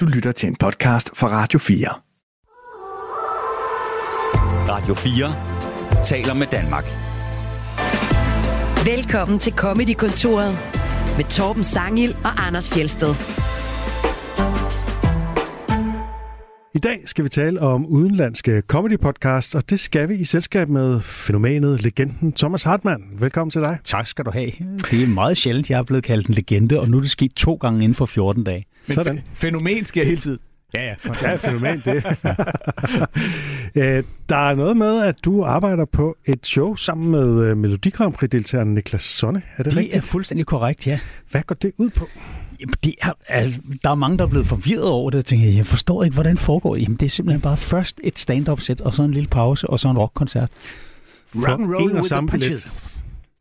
Du lytter til en podcast fra Radio 4. Radio 4 taler med Danmark. Velkommen til Comedy-kontoret med Torben Sangil og Anders Fjelsted. I dag skal vi tale om udenlandske comedy podcast, og det skal vi i selskab med fænomenet, legenden Thomas Hartmann. Velkommen til dig. Tak skal du have. Det er meget sjældent, jeg er blevet kaldt en legende, og nu er det sket to gange inden for 14 dage. Men Sådan. fænomen sker hele tiden. Ja, ja. Ja, fænomen det. Øh, Der er noget med, at du arbejder på et show sammen med øh, Melodi Grand Prix-deltageren Niklas Sonne. Er det, Det rigtigt? er fuldstændig korrekt, ja. Hvad går det ud på? Jamen, det er, er, der er mange, der er blevet forvirret over det. Jeg tænker, jeg forstår ikke, hvordan det foregår. Jamen, det er simpelthen bare først et stand-up-sæt, og så en lille pause, og så en rockkoncert. For en og with the punches.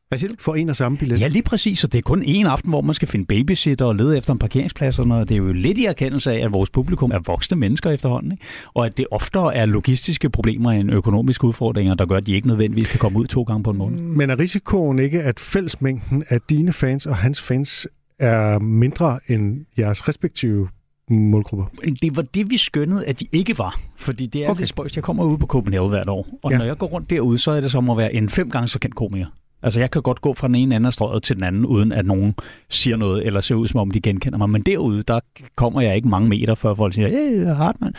Hvad siger du? For en og samme billet. Ja, lige præcis. Så det er kun en aften, hvor man skal finde babysitter og lede efter en parkeringsplads og noget. Det er jo lidt i erkendelse af, at vores publikum er voksne mennesker efterhånden, ikke? og at det oftere er logistiske problemer end økonomiske udfordringer, der gør, at de ikke nødvendigvis kan komme ud to gange på en måned. Men er risikoen ikke, at fællesmængden af dine fans og hans fans er mindre end jeres respektive målgrupper? Det var det, vi skønnede, at de ikke var. Fordi det er Okay. lidt spøjst. Jeg kommer ud på Copenhagen hvert år, og ja. når jeg går rundt derude, så er det som at være en fem gange så kendt komiker. Altså, jeg kan godt gå fra den ene ende af strøget til den anden, uden at nogen siger noget, eller ser ud, som om de genkender mig. Men derude, der kommer jeg ikke mange meter, før folk siger, hey, Hartmann.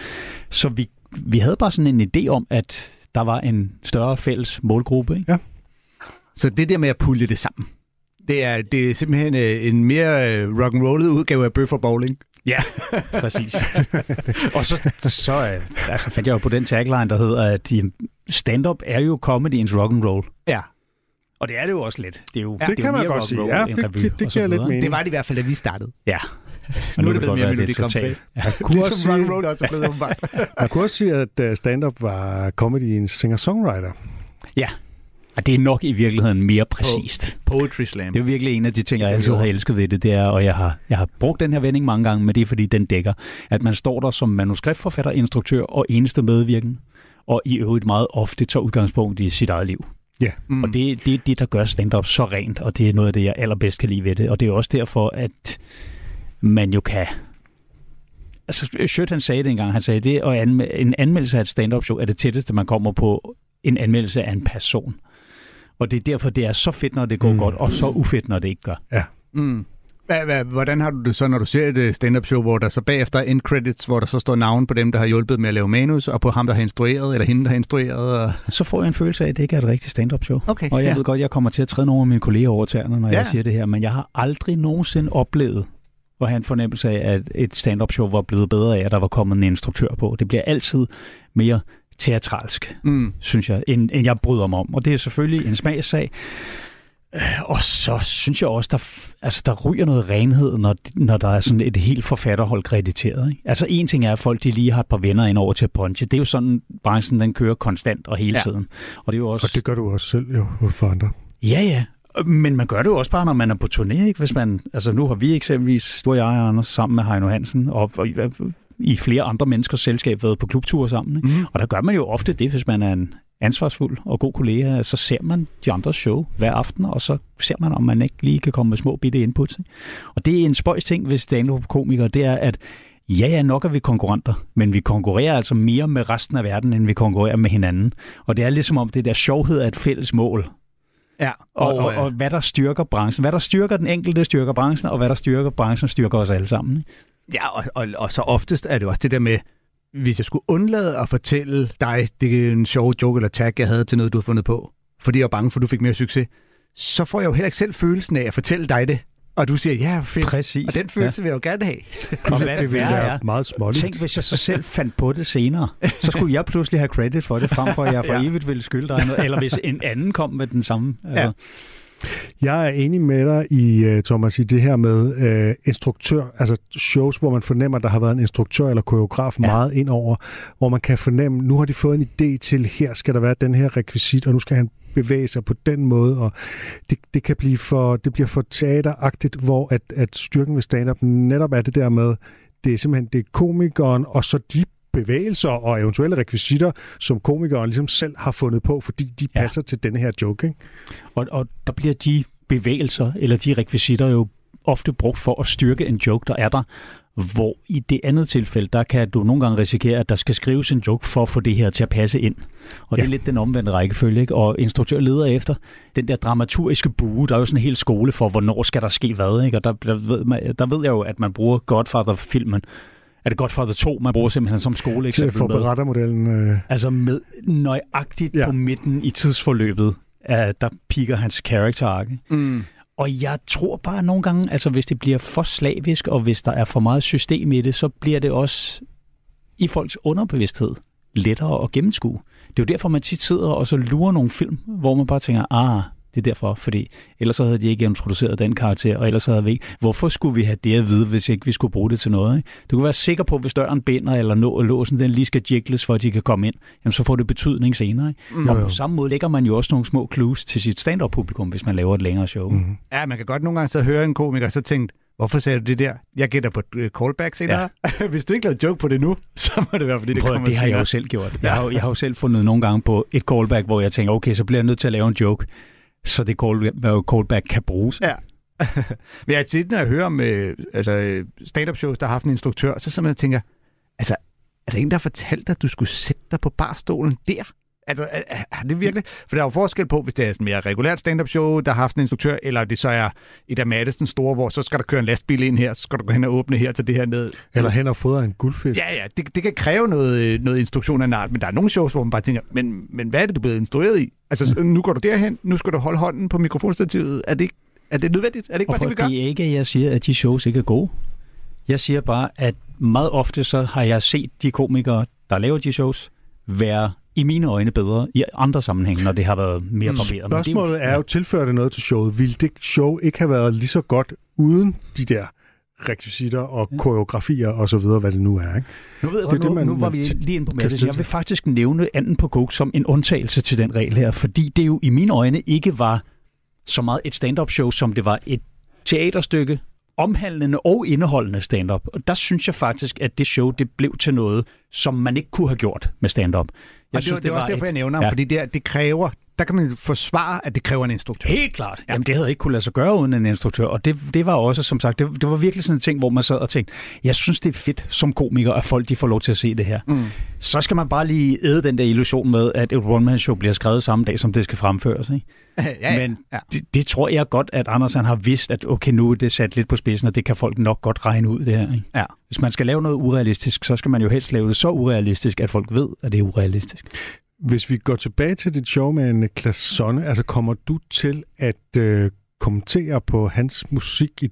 Så vi, vi havde bare sådan en idé om, at der var en større fælles målgruppe. Ikke? Så det der med at pulle det sammen, det er, det er simpelthen øh, en mere øh, rock'n'rollet udgave af Bøffer Bowling. Ja, præcis. og så, så øh, altså, fandt jeg jo på den tagline, der hedder, at stand-up er jo comedyens rock'n'roll. Ja. Og det er det jo også lidt. Det, er jo, det er jo kan man godt sige. Ja, det- revy det og så giver lidt mening. Det var det i hvert fald, da vi startede. Ja. Nu, nu er det blevet mere Melodi det er Grand Prix. totalt- Jeg kunne, også Ligesom sige, rock'n'roll også er blevet åbenbart. jeg kunne også sige, at øh, stand-up var comedyens singer-songwriter. Og det er nok i virkeligheden mere præcist. Poetry Slam. Det er jo virkelig en af de ting, jeg altid har elsket ved det, det er, og jeg har, jeg har brugt den her vending mange gange, men det er fordi, den dækker, at man står der som manuskriptforfatter, instruktør og eneste medvirken, og i øvrigt meget ofte tager udgangspunkt i sit eget liv. Ja. Mm. Og det, det er det, der gør stand-up så rent, og det er noget af det, jeg allerbedst kan lide ved det. Og det er også derfor, at man jo kan... Altså, Schødt han sagde det engang, han sagde, det at anme- en anmeldelse af et stand-up show er det tætteste, man kommer på en anmeldelse af en person. Og det er derfor, det er så fedt, når det går Mm. godt, og så ufedt, når det ikke gør. Mm. Hvordan har du det så, når du ser et øh, stand-up show, hvor der så bagefter er end credits, hvor der så står navn på dem, der har hjulpet med at lave manus, og på ham, der har instrueret, eller hende, der har instrueret? Og... Så får jeg en følelse af, at det ikke er et rigtigt stand-up show. Okay, Og jeg ja. ved godt, at jeg kommer til at træde nogle af mine kolleger over tæerne, når Ja. jeg siger det her, men jeg har aldrig nogensinde oplevet at have en fornemmelse af, at et stand-up show var blevet bedre af, at der var kommet en instruktør på. Det bliver altid mere teatralsk, Mm. synes jeg, end, end jeg bryder mig om. Og det er selvfølgelig en smagssag. Øh, Og så synes jeg også, der, altså, der ryger noget renhed, når, når der er sådan et helt forfatterhold krediteret. Ikke? Altså en ting er, at folk de lige har et par venner ind over til at punche. Det er jo sådan, branchen den kører konstant og hele Ja. tiden. Og det er jo også... Og det gør du også selv jo for andre. Ja, ja. Men man gør det jo også bare, når man er på turné, ikke? Hvis man, altså nu har vi eksempelvis, du og jeg, Anders, sammen med Heino Hansen, og, og i flere andre menneskers selskab været på klubture sammen. Ikke? Mm. Og der gør man jo ofte det, hvis man er en ansvarsfuld og god kollega, så ser man de andres show hver aften, og så ser man, om man ikke lige kan komme med små bitte inputs. Ikke? Og det er en spøjs ting ved stand-up-komikere, det er, at ja, ja, nok er vi konkurrenter, men vi konkurrerer altså mere med resten af verden, end vi konkurrerer med hinanden. Og det er ligesom om det der sjovhed er et fælles mål. Ja, Og, og, øh, og hvad der styrker branchen. Hvad der styrker den enkelte, styrker branchen, og hvad der styrker branchen, styrker os alle sammen. Ikke? Ja, og, og, og så oftest er det også det der med, hvis jeg skulle undlade at fortælle dig, det er en sjov joke eller tag, jeg havde til noget, du har fundet på, fordi jeg var bange for, at du fik mere succes, så får jeg jo heller ikke selv følelsen af at fortælle dig det. Og du siger, ja, fedt. Præcis. Og den følelse ja. vil jeg jo gerne have. Og hvad det ville være er, meget småligt. tænk hvis jeg så selv fandt på det senere, så skulle jeg pludselig have credit for det, frem for at jeg for Ja. evigt ville skylde dig noget, eller hvis en anden kom med den samme. Altså, Jeg er enig med dig i, uh, Thomas, i det her med uh, instruktør, altså shows, hvor man fornemmer, at der har været en instruktør eller koreograf. Ja. meget ind over, hvor man kan fornemme, nu har de fået en idé til, her skal der være den her rekvisit, og nu skal han bevæge sig på den måde, og det, det kan blive for, det bliver for teateragtigt, hvor at, at styrken ved stand-up netop er det der med, det er simpelthen det er komikeren, og så de bevægelser og eventuelle rekvisitter, som komikeren ligesom selv har fundet på, fordi de passer ja. til denne her joke. Ikke? og, og der bliver de bevægelser, eller de rekvisitter jo ofte brugt for at styrke en joke, der er der. Hvor i det andet tilfælde, der kan du nogle gange risikere, at der skal skrives en joke for at få det her til at passe ind. Og ja. det er lidt den omvendte rækkefølge, ikke? Og instruktør leder efter den der dramaturgiske bue. Der er jo sådan en hel skole for, hvornår skal der ske hvad, ikke? Og der, der, ved, man, der ved jeg jo, at man bruger Godfather-filmen er det Godfather 2, man bruger simpelthen som skole Til at få berettermodellen. Øh... Altså med nøjagtigt ja. på midten i tidsforløbet, at der piker hans character arc. Mm. Og jeg tror bare nogle gange, altså hvis det bliver for slavisk, og hvis der er for meget system i det, så bliver det også i folks underbevidsthed lettere at gennemskue. Det er jo derfor, man tit sidder og så lurer nogle film, hvor man bare tænker, ah, det er derfor, fordi ellers så havde de ikke introduceret den karakter, og ellers så havde vi ikke. Hvorfor skulle vi have det at vide, hvis ikke vi skulle bruge det til noget? Ikke? Du kan være sikker på, hvis døren binder, eller nå, låsen den lige skal jigles, for at de kan komme ind, jamen så får det betydning senere. Ikke? Mm. Og på samme måde lægger man jo også nogle små clues til sit stand-up-publikum, hvis man laver et længere show. Mm. Ja, man kan godt nogle gange så høre en komiker, og så tænke, Hvorfor sagde du det der? Jeg gætter på uh, callback senere. Ja. Hvis du ikke lavede joke på det nu, så må det være, fordi det Prøv, kommer Det har jeg jo selv gjort. Jeg har, jeg har jo selv fundet nogle gange på et callback, hvor jeg tænker, okay, så bliver jeg nødt til at lave en joke så det call, øh, callback kan bruges. Ja. Men jeg tit, når jeg hører om øh, altså, stand-up shows, der har haft en instruktør, så simpelthen tænker altså, er der en, der har fortalt dig, at du skulle sætte dig på barstolen der? Altså, er, er det virkelig? For der er jo forskel på, hvis det er et mere regulært stand-up show, der har haft en instruktør, eller det så er et af Madison store, hvor så skal der køre en lastbil ind her, så skal du gå hen og åbne her til det her ned. Eller hen og fodre en guldfisk. Ja, ja, det, det kan kræve noget, noget instruktion af en art, men der er nogle shows, hvor man bare tænker, men, men hvad er det, du er blevet instrueret i? Altså, nu går du derhen, nu skal du holde hånden på mikrofonstativet. Er det ikke, er det nødvendigt? Er det ikke bare det, vi gør? Det er ikke, at jeg siger, at de shows ikke er gode. Jeg siger bare, at meget ofte så har jeg set de komikere, der laver de shows, være i mine øjne bedre i andre sammenhænge, når det har været mere barberet. Spørgsmålet er jo, tilfører det noget til showet? Vil det show ikke have været lige så godt uden de der rekvisitter og koreografier og så videre, hvad det nu er. Ikke? Nu, ved jeg, det, nu, det, man, nu var vi lige inde på med Jeg vil faktisk nævne anden på Coke som en undtagelse til den regel her, fordi det jo i mine øjne ikke var så meget et stand-up show, som det var et teaterstykke, omhandlende og indeholdende stand-up. Og der synes jeg faktisk, at det show det blev til noget, som man ikke kunne have gjort med stand-up. Jeg og synes, det, det, det var også derfor, et, jeg nævner ja. fordi det, det kræver der kan man forsvare, at det kræver en instruktør. Helt klart. Ja. Jamen, det havde ikke kunne lade sig gøre uden en instruktør. Og det, det var også, som sagt, det, det var virkelig sådan en ting, hvor man sad og tænkte, jeg synes, det er fedt som komiker, at folk de får lov til at se det her. Mm. Så skal man bare lige æde den der illusion med, at et one-man-show bliver skrevet samme dag, som det skal fremføres. Ikke? ja, ja. Men ja. Det, det, tror jeg godt, at Anders han har vidst, at okay, nu er det sat lidt på spidsen, og det kan folk nok godt regne ud, det her. Ikke? Ja. Hvis man skal lave noget urealistisk, så skal man jo helst lave det så urealistisk, at folk ved, at det er urealistisk. Hvis vi går tilbage til dit show med Niklas Sonne, altså kommer du til at øh, kommentere på hans musik i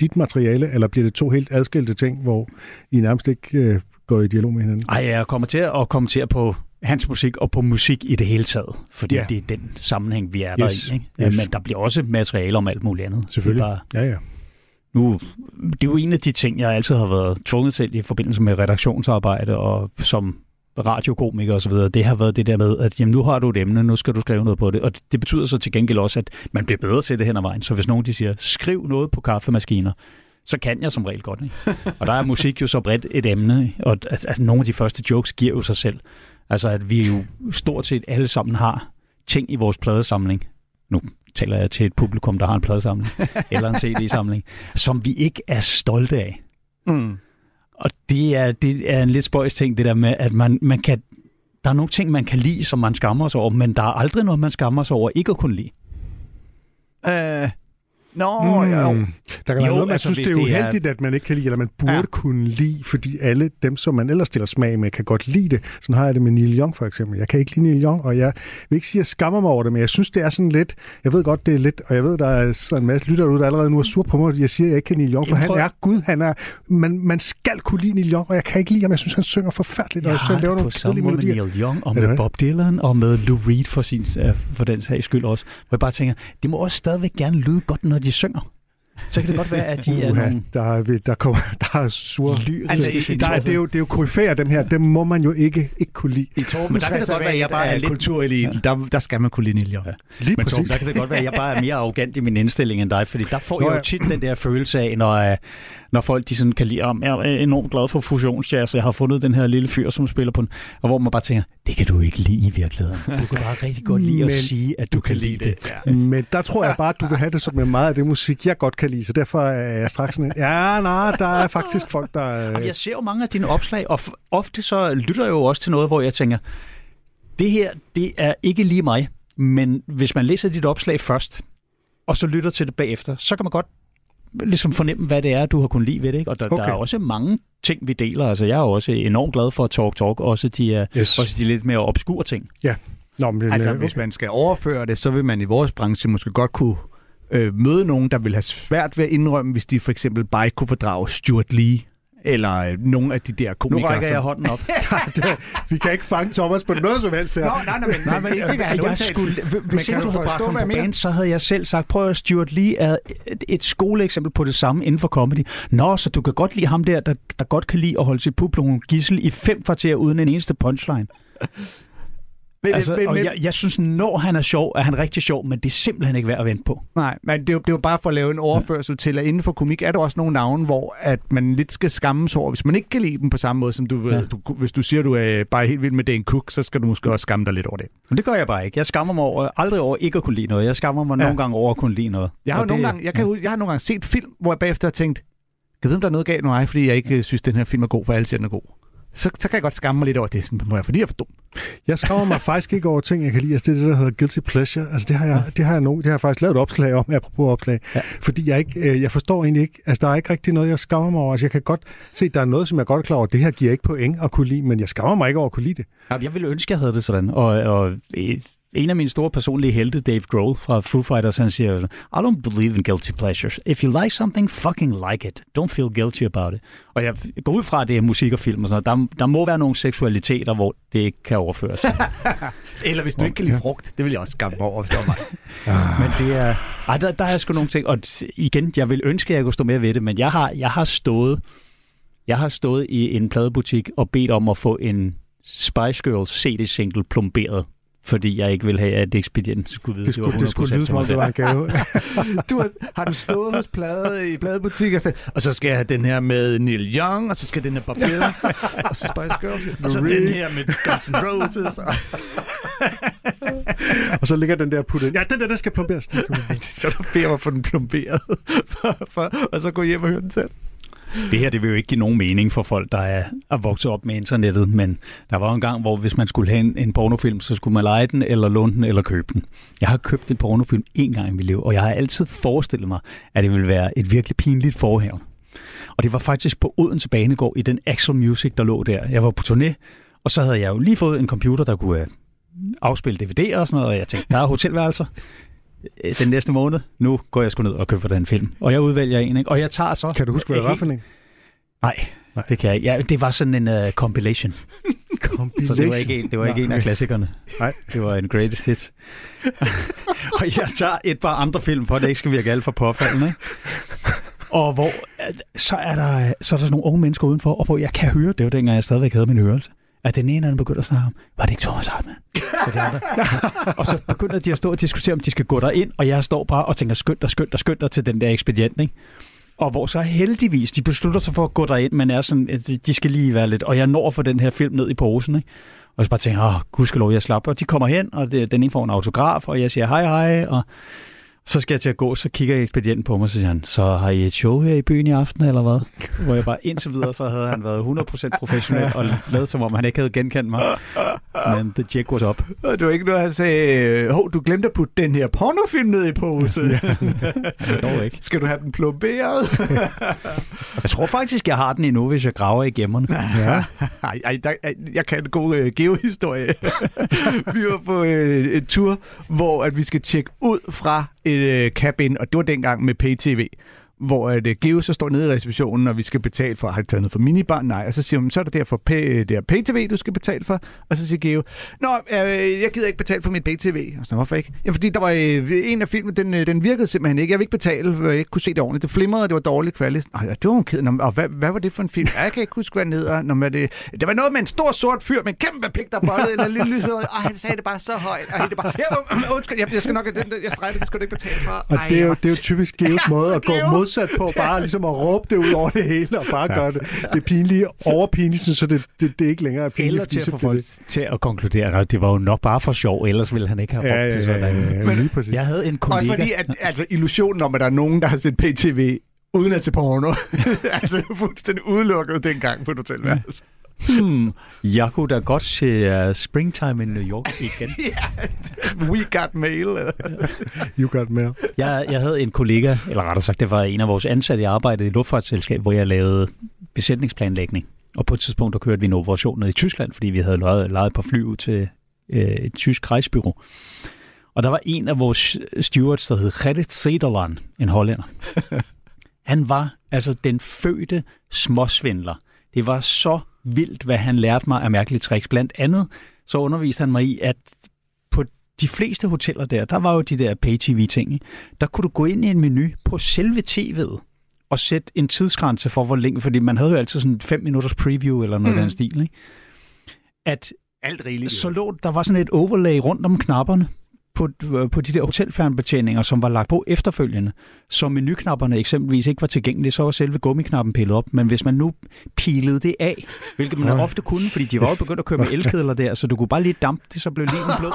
dit materiale, eller bliver det to helt adskilte ting, hvor I nærmest ikke øh, går i dialog med hinanden? Nej, jeg kommer til at kommentere på hans musik og på musik i det hele taget, fordi ja. det er den sammenhæng, vi er yes. der i. Ikke? Yes. Men der bliver også materiale om alt muligt andet. Selvfølgelig. Bare, ja, ja. Nu, det er jo en af de ting, jeg altid har været tvunget til i forbindelse med redaktionsarbejde, og som radiokomiker osv., det har været det der med, at jamen, nu har du et emne, nu skal du skrive noget på det. Og det betyder så til gengæld også, at man bliver bedre til det hen ad vejen. Så hvis nogen de siger, skriv noget på kaffemaskiner, så kan jeg som regel godt. Ikke? Og der er musik jo så bredt et emne, og at, at nogle af de første jokes giver jo sig selv. Altså at vi jo stort set alle sammen har ting i vores pladesamling. Nu taler jeg til et publikum, der har en pladesamling, eller en CD-samling, som vi ikke er stolte af. Mm. Og det er, det er en lidt spøjs ting, det der med, at man, man kan, der er nogle ting, man kan lide, som man skammer sig over, men der er aldrig noget, man skammer sig over ikke at kunne lide. Øh, Nå, mm. jo. Der kan være noget, man altså, synes, det er uheldigt, er... at man ikke kan lide, eller man burde ja. kunne lide, fordi alle dem, som man ellers stiller smag med, kan godt lide det. Sådan har jeg det med Neil Young for eksempel. Jeg kan ikke lide Neil Young, og jeg vil ikke sige, at jeg skammer mig over det, men jeg synes, det er sådan lidt, jeg ved godt, det er lidt, og jeg ved, der er sådan en masse lytter ud, der allerede nu er sur på mig, jeg siger, at jeg ikke kan Neil Young, for han er Gud, han er, man, man skal kunne lide Neil Young, og jeg kan ikke lide ham, jeg synes, han synger forfærdeligt, og jeg laver nogle kedelige melodier. med Neil Young, og med Bob Dylan, og med Lou Reed for, sin, for den sags skyld også, hvor jeg bare tænker, det må også stadigvæk gerne lyde godt, når de synger så kan det godt være, at de er nogle... Der er, der kommer, der er sur ly. Altså, der er, det, er jo, det er jo koryfærer, dem her. Dem må man jo ikke, ikke kunne lide. I Torben, men der kan det godt være, at jeg bare er lidt... kultureliten. Ja. Der, der skal man kunne lide Niljo. Ja. Lige men Torben, der kan det godt være, at jeg bare er mere arrogant i min indstilling end dig, fordi der får jeg jo tit den der følelse af, når, øh, når folk de sådan kan lide, om jeg er enormt glad for fusionsjazz, jeg har fundet den her lille fyr, som spiller på den, og hvor man bare tænker, det kan du ikke lide i virkeligheden. Du kan bare rigtig godt lide men, at sige, at du, du kan lide det. det. Ja. Men der tror jeg bare, at du vil have det som med meget af det musik, jeg godt kan lide så derfor er jeg straks sådan, ja, nej, der er faktisk folk, der... Jamen, jeg ser jo mange af dine opslag, og ofte så lytter jeg jo også til noget, hvor jeg tænker, det her, det er ikke lige mig, men hvis man læser dit opslag først, og så lytter til det bagefter, så kan man godt ligesom fornemme, hvad det er, du har kunnet lide ved det. Ikke? Og der, okay. Okay. der er også mange ting, vi deler. Altså, jeg er også enormt glad for Talk Talk, også de, er, Yes. også de lidt mere obskure ting. Nå, men, Altså, øh, hvis man skal overføre det, så vil man i vores branche måske godt kunne øh, møde nogen, der vil have svært ved at indrømme, hvis de for eksempel bare ikke kunne fordrage Stuart Lee, eller øh, nogle af de der Nu komikere. rækker jeg hånden op. vi kan ikke fange Thomas på noget som helst her. Nå, nej, nej, men, nej, men en ting er, at jeg skulle, hvis kan ikke du havde forstå, bragt ham hvad jeg på banen, så havde jeg selv sagt, prøv at Stuart Lee er et, et skoleeksempel på det samme inden for comedy. Nå, så du kan godt lide ham der, der, der godt kan lide at holde sit publikum gissel i fem kvarter uden en eneste punchline. Men, Altså, men, og men, jeg, jeg synes, når han er sjov, er han rigtig sjov, men det er simpelthen ikke værd at vente på. Nej, men det er, jo, det er jo bare for at lave en overførsel til, at inden for komik er der også nogle navne, hvor at man lidt skal skammes over, hvis man ikke kan lide dem på samme måde, som du ved. Ja. Ja. Du, hvis du siger, du er bare helt vild med Dane Cook, så skal du måske også skamme dig lidt over det. Men det gør jeg bare ikke. Jeg skammer mig over, aldrig over ikke at kunne lide noget. Jeg skammer mig ja. Ja. nogle gange over at kunne lide noget. Jeg har, jo nogle gange, jeg, kan, huske- jeg har nogle gange set film, hvor jeg bagefter har tænkt, kan jeg vide, om der er noget galt med mig, fordi jeg ikke øh, synes, den her film er god, for alle siger, den er god. Så, så kan jeg godt skamme mig lidt over det, må jeg, fordi jeg er for dum. Jeg skammer mig faktisk ikke over ting, jeg kan lide. Altså, det er det, der hedder guilty pleasure. Altså, det har jeg, det har jeg, nogen, det har jeg faktisk lavet et opslag om, apropos opslag. Ja. Fordi jeg, ikke, øh, jeg forstår egentlig ikke, altså, der er ikke rigtig noget, jeg skammer mig over. Altså, jeg kan godt se, at der er noget, som jeg godt er klar over. Det her giver ikke point at kunne lide, men jeg skammer mig ikke over at kunne lide det. Jeg ville ønske, jeg havde det sådan. Og, og øh, en af mine store personlige helte, Dave Grohl fra Foo Fighters, han siger, I don't believe in guilty pleasures. If you like something, fucking like it. Don't feel guilty about it. Og jeg går ud fra, at det er musik og film og sådan noget. Der, der må være nogle seksualiteter, hvor det ikke kan overføres. Eller hvis du ikke kan lide frugt, det vil jeg også skamme over, hvis det var mig. men det er... Ej, der, der er sgu nogle ting. Og igen, jeg vil ønske, at jeg kunne stå mere ved det, men jeg har, jeg har stået... Jeg har stået i en pladebutik og bedt om at få en Spice Girls CD-single plomberet, fordi jeg ikke ville have, at ekspedienten skulle vide, Det skulle, det skulle lyde, som om det var en gave. Du har, har du stået hos plade, i pladebutik og sagt, og så skal jeg have den her med Neil Young, og så skal den her Barbilla, og så Spice Girls, og så den her med Guns N' Roses. Og... så ligger den der puttet. Ja, den der, der skal plomberes. Den skal plomberes. så du beder mig få den plomberet, for, for, og så gå hjem og høre den selv. Det her det vil jo ikke give nogen mening for folk, der er, er vokset op med internettet, men der var en gang, hvor hvis man skulle have en, en pornofilm, så skulle man lege den, eller låne den, eller købe den. Jeg har købt en pornofilm en gang i mit liv, og jeg har altid forestillet mig, at det ville være et virkelig pinligt forhævn. Og det var faktisk på Odense Banegård i den Axel Music, der lå der. Jeg var på turné, og så havde jeg jo lige fået en computer, der kunne øh, afspille DVD'er og sådan noget, og jeg tænkte, der er hotelværelser den næste måned. Nu går jeg sgu ned og køber den film. Og jeg udvælger en, ikke? og jeg tager så... Kan du huske, hvad det var for en? Nej, det kan jeg ikke. Ja, det var sådan en uh, compilation. Så det var ikke en, det var ikke en af klassikerne. Nej. Det var en greatest hit. og jeg tager et par andre film, for det ikke skal virke alt for påfaldende. Og hvor, at, så er, der, så er der sådan nogle unge mennesker udenfor, og hvor jeg kan høre, det var dengang jeg stadigvæk havde min hørelse, at den ene af dem begynder at snakke om, var det ikke Thomas Hartmann? Og, er der. og så begynder de at stå og diskutere, om de skal gå derind, og jeg står bare og tænker, skynd dig, skynd dig, skynd dig til den der ekspedient, ikke? Og hvor så heldigvis, de beslutter sig for at gå derind, men er sådan, de- de skal lige være lidt, og jeg når at få den her film ned i posen, ikke? Og så bare tænker, åh, gudskelov, jeg slapper. Og de kommer hen, og det, den ene får en autograf, og jeg siger hej hej, og så skal jeg til at gå, så kigger ekspedienten på mig, og så siger han, så har I et show her i byen i aften, eller hvad? Hvor jeg bare indtil videre, så havde han været 100% professionel, og lavet som om han ikke havde genkendt mig. Men the jig was up. Og det var ikke noget, han sagde, hov, du glemte at putte den her pornofilm ned i pose. Dog ikke. Skal du have den plomberet? Jeg tror faktisk, jeg har den endnu, hvis jeg graver i gemmerne. Ja. Ej, ej, der, ej, jeg kan en god øh, geohistorie. vi var på øh, en tur, hvor at vi skal tjekke ud fra et øh, cabin, og det var dengang med PTV hvor at, øh, Geo så står nede i receptionen, og vi skal betale for, har de taget noget for minibar? Nej, og så siger hun, så er det der for pay, det er PayTV, du skal betale for, og så siger Geo, Nå, øh, jeg gider ikke betale for mit PayTV. Og så, hvorfor ikke? Ja, fordi der var øh, en af filmen, den, øh, den virkede simpelthen ikke. Jeg vil ikke betale, for jeg ikke kunne se det ordentligt. Det flimrede, og det var dårlig kvalitet. Ej, det var en ked. Nå, og hvad, hvad, var det for en film? Ja, Jeg kan ikke huske, hvad den hedder. Nå, hvad det, det var noget med en stor sort fyr med en kæmpe pik, der bollede eller lille lyshåret. Og han sagde det bare så højt. Og det bare, ja, undskyld, jeg, jeg skal nok, den, jeg streger det, skal du ikke betale for. Og det er, jo, det er jo typisk Geos måde at gå mod modsat på bare ligesom at råbe det ud over det hele, og bare gøre det, det pinlige overpinligt, så det, det, det ikke længere er pinligt. Eller til at få folk til at konkludere, at det var jo nok bare for sjov, ellers ville han ikke have råbt Ja, ja, ja, sådan. ja, ja, lige præcis. Jeg havde en kollega... Også fordi, at altså, illusionen om, at der er nogen, der har set PTV uden at se porno, altså fuldstændig udelukket dengang på et hotelværelse. Hmm, jeg kunne da godt se uh, Springtime in New York igen. We got mail. You got mail. Jeg, jeg havde en kollega, eller rettere sagt, det var en af vores ansatte, jeg arbejdede i et luftfartsselskab, hvor jeg lavede besætningsplanlægning. Og på et tidspunkt, der kørte vi en operation ned i Tyskland, fordi vi havde lejet, lejet på fly ud til øh, et tysk rejsbyrå. Og der var en af vores stewards, der hed Gerrit Sederland, en hollænder. Han var altså den fødte småsvindler. Det var så vildt, hvad han lærte mig af mærkelige tricks. Blandt andet så underviste han mig i, at på de fleste hoteller der, der var jo de der pay-tv-ting. Der kunne du gå ind i en menu på selve tv'et og sætte en tidsgrænse for, hvor længe, fordi man havde jo altid sådan 5 minutters preview eller noget mm. af den stil. Ikke? At Alt rigeligt. så lå, der var sådan et overlay rundt om knapperne på, på de der hotelfjernbetjeninger, som var lagt på efterfølgende. Så menuknapperne eksempelvis ikke var tilgængelige, så var selve gummiknappen pillet op. Men hvis man nu pilede det af, hvilket man ofte kunne, fordi de var jo begyndt at køre med elkedler der, så du kunne bare lige dampe det, så blev liven blød.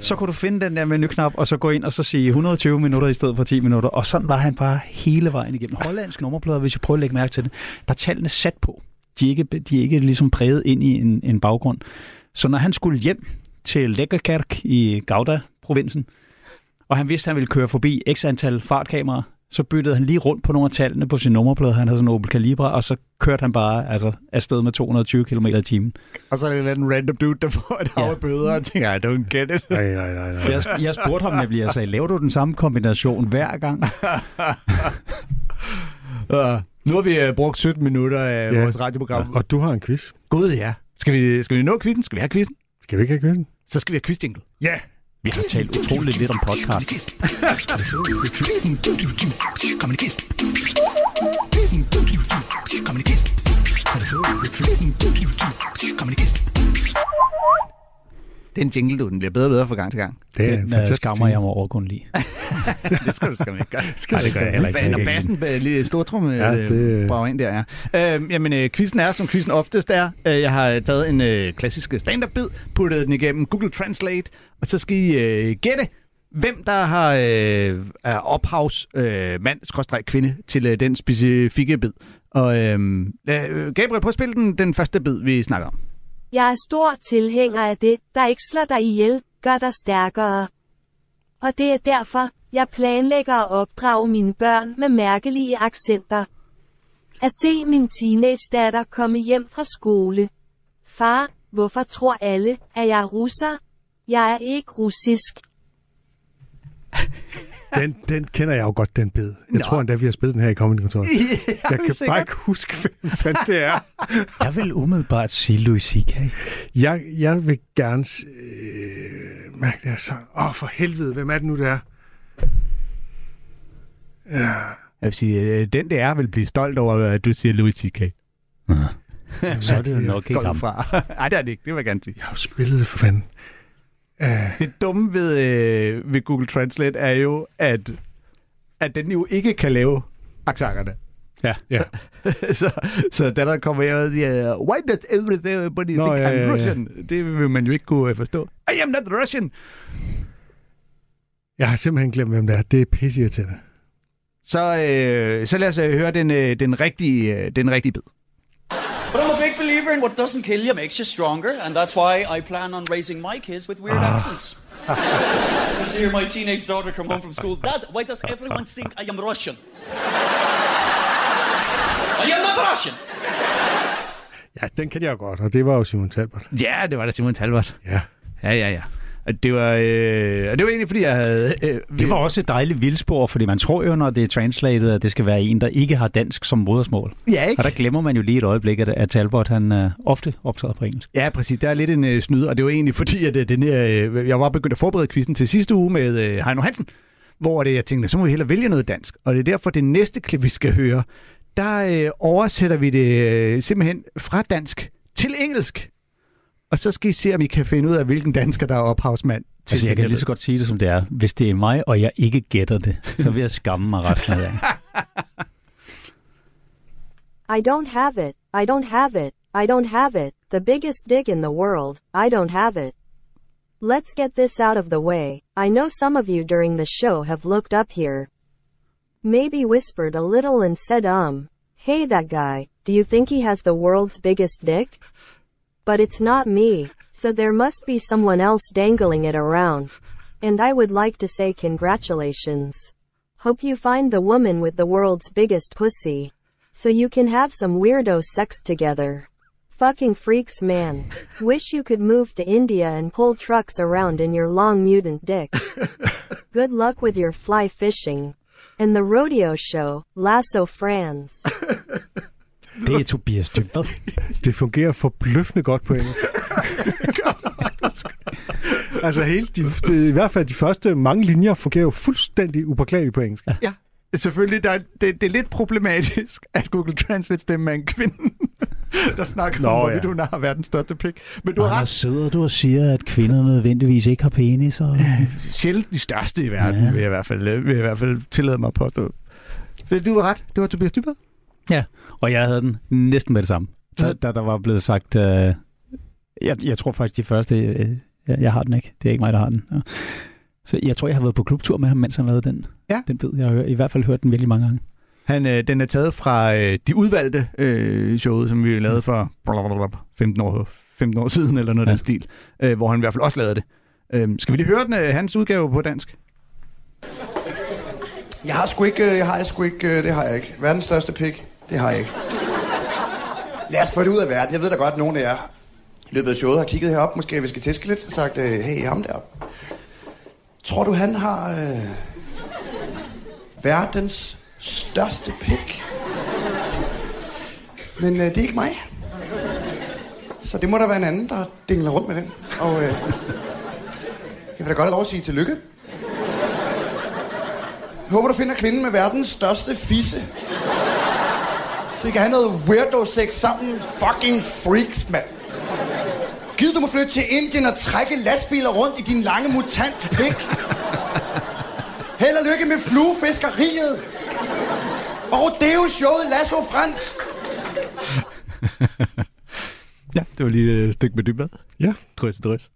Så kunne du finde den der menuknap, og så gå ind og så sige 120 minutter i stedet for 10 minutter. Og sådan var han bare hele vejen igennem. Hollandske nummerplader, hvis jeg prøver at lægge mærke til det, der er tallene sat på. De er ikke, de er ikke ligesom præget ind i en, en baggrund. Så når han skulle hjem til Lækkerkærk i Gouda-provinsen, og han vidste, at han ville køre forbi x antal fartkameraer, så byttede han lige rundt på nogle af tallene på sin nummerplade. Han havde sådan en Opel Calibra, og så kørte han bare altså, afsted med 220 km i timen. Og så er det en random dude, der får et hav Ja. af bøder, og tænker, I don't get it. Nej, nej, nej, nej. Jeg, jeg spurgte ham nemlig, jeg sagde, laver du den samme kombination hver gang? Uh, nu har vi uh, brugt 17 minutter af Ja. vores radioprogram. Og du har en quiz. Gud, ja. Skal vi, skal vi nå quizzen? Skal vi have quizzen? Skal vi ikke have quizzen? Så skal vi have quiz-jingle. Ja! Vi har talt utroligt lidt om podcast. Quizzen. Kom en quiz. Quizzen. Kom en quiz. Kom en quiz. Den jingle, du, den bliver bedre og bedre fra gang til gang. Det er en Den fantastisk skammer ting. jeg mig over kun lige. det skal du skal ikke gøre. Skal det gør jeg heller ikke. Når bassen øh, lige stortrumme Ja, ja, det- brager ind der, ja. Øh, jamen, øh, quizzen er, som quizzen oftest er. Øh, jeg har taget en øh, klassisk stand-up-bid, puttet den igennem Google Translate, og så skal I øh, gætte, hvem der har øh, er ophavs øh, kvinde, til øh, den specifikke bid. Og øh, øh, Gabriel, prøv at spille den, den første bid, vi snakker om. Jeg er stor tilhænger af det, der ikke slår dig ihjel, gør dig stærkere. Og det er derfor, jeg planlægger at opdrage mine børn med mærkelige accenter. At se min teenage-datter komme hjem fra skole. Far, hvorfor tror alle, at jeg er russer? Jeg er ikke russisk. Den, den kender jeg jo godt, den bid. Jeg Nå. tror endda, vi har spillet den her i Comedy Kontoret. jeg kan sikkert. bare ikke huske, hvem fanden det er. Jeg vil umiddelbart sige Louis C.K. Jeg, jeg vil gerne... Øh, mærke det her sang. Åh, oh, for helvede, hvem er det nu, det er? Jeg vil sige, øh, den der vil blive stolt over, at du siger Louis C.K. Så er det jo nok ikke ham. fra. Nej, det er det ikke. Det vil jeg gerne sige. Jeg har jo spillet det for fanden. Uh, Det dumme ved, øh, ved Google Translate er jo, at, at den jo ikke kan lave accenterne. Ja. ja. så, så da der kommer her, de, uh, why does everybody Nå, think ja, I'm ja, ja. Russian? Det vil man jo ikke kunne øh, forstå. I am not Russian! Jeg har simpelthen glemt, hvem det er. Det er pisseirriterende. Så, øh, så lad os øh, høre den, øh, den, rigtige, øh, den rigtige bid. In what doesn't kill you makes you stronger, and that's why I plan on raising my kids with weird accents. Just hear my teenage daughter come home from school. Dad, why does everyone think I am Russian? I am not Russian! Ja, den kan jeg godt, og det var jo Simon Talbot. Ja, det var da Simon Talbot. Ja. Ja, ja, ja. Det var, øh, og det var egentlig, fordi jeg havde... Øh, Det var også et dejligt vildspor, fordi man tror jo, når det er translated, at det skal være en, der ikke har dansk som modersmål. Ja, ikke? Og der glemmer man jo lige et øjeblik, at, at Talbot han uh, ofte optræder på engelsk. Ja, præcis. Der er lidt en øh, snyd, og det var egentlig fordi, at øh, den her, øh, jeg var begyndt at forberede quizzen til sidste uge med øh, Heino Hansen, hvor det, jeg tænkte, så må vi hellere vælge noget dansk. Og det er derfor, det næste klip, vi skal høre, der øh, oversætter vi det øh, simpelthen fra dansk til engelsk. Og så skal I se, om I kan finde ud af, hvilken dansker, der er ophavsmand. Til Altså, jeg kan lige så godt sige det, som det er. Hvis det er mig, og jeg ikke gætter det, så vil jeg skamme mig resten af dagen. I don't have it. I don't have it. I don't have it. The biggest dick in the world. I don't have it. Let's get this out of the way. I know some of you during the show have looked up here. Maybe whispered a little and said, um, hey that guy, do you think he has the world's biggest dick? But it's not me, so there must be someone else dangling it around. And I would like to say congratulations. Hope you find the woman with the world's biggest pussy. So you can have some weirdo sex together. Fucking freaks, man. Wish you could move to India and pull trucks around in your long mutant dick. Good luck with your fly fishing. And the rodeo show, Lasso Franz. Det er Tobias Dybvad. Det fungerer forbløffende godt på engelsk. altså hele de, de, i hvert fald de første mange linjer fungerer jo fuldstændig upåklageligt på engelsk. Ja. Selvfølgelig, der, er- det, det er lidt problematisk, at Google Translate stemmer en kvinde, der snakker Nå, om, hvorvidt ja. hun har verdens største pik. Men du har Anders, ret. sidder du og siger, at kvinder nødvendigvis ikke har penis? Og... Sjældent de største i verden, Ja. vil, jeg i hvert fald, vil jeg i hvert fald tillade mig at påstå. Du har ret. Det var Tobias Dybvad. Ja, og jeg havde den næsten med det samme. Da, da der var blevet sagt... Øh, jeg, jeg tror faktisk, de første... Øh, jeg, jeg har den ikke. Det er ikke mig, der har den. Ja. Så jeg tror, jeg har været på klubtur med ham, mens han lavede den. Ja. Den bid. Jeg har i hvert fald hørt den virkelig mange gange. Han, øh, den er taget fra øh, De Udvalgte øh, showet, som vi lavede for blablabla 15 år, 15 år siden, eller noget ja. Ja. den stil, øh, hvor han i hvert fald også lavede det. Øh, skal vi lige høre den, øh, hans udgave på dansk? Jeg har sgu ikke, øh, jeg har sgu ikke, øh, det har jeg ikke. Verdens største pik, det har jeg ikke. Lad os få det ud af verden. Jeg ved da godt, at nogen af jer i løbet af showet har kigget herop, måske vi skal tæske lidt, og sagt, øh, hey, ham der. Tror du, han har øh, verdens største pik? Men øh, det er ikke mig. Så det må der være en anden, der dingler rundt med den. Og øh, jeg vil da godt have lov at sige tillykke. Jeg håber, du finder kvinden med verdens største fisse. Så I kan have noget weirdo sex sammen. Fucking freaks, mand. Giv du må flytte til Indien og trække lastbiler rundt i din lange mutant pik. Held og lykke med fluefiskeriet. Og rodeo-showet Lasso Frans. Ja, det var lige et stykke med Dybvad. Ja. Drøs, drøs.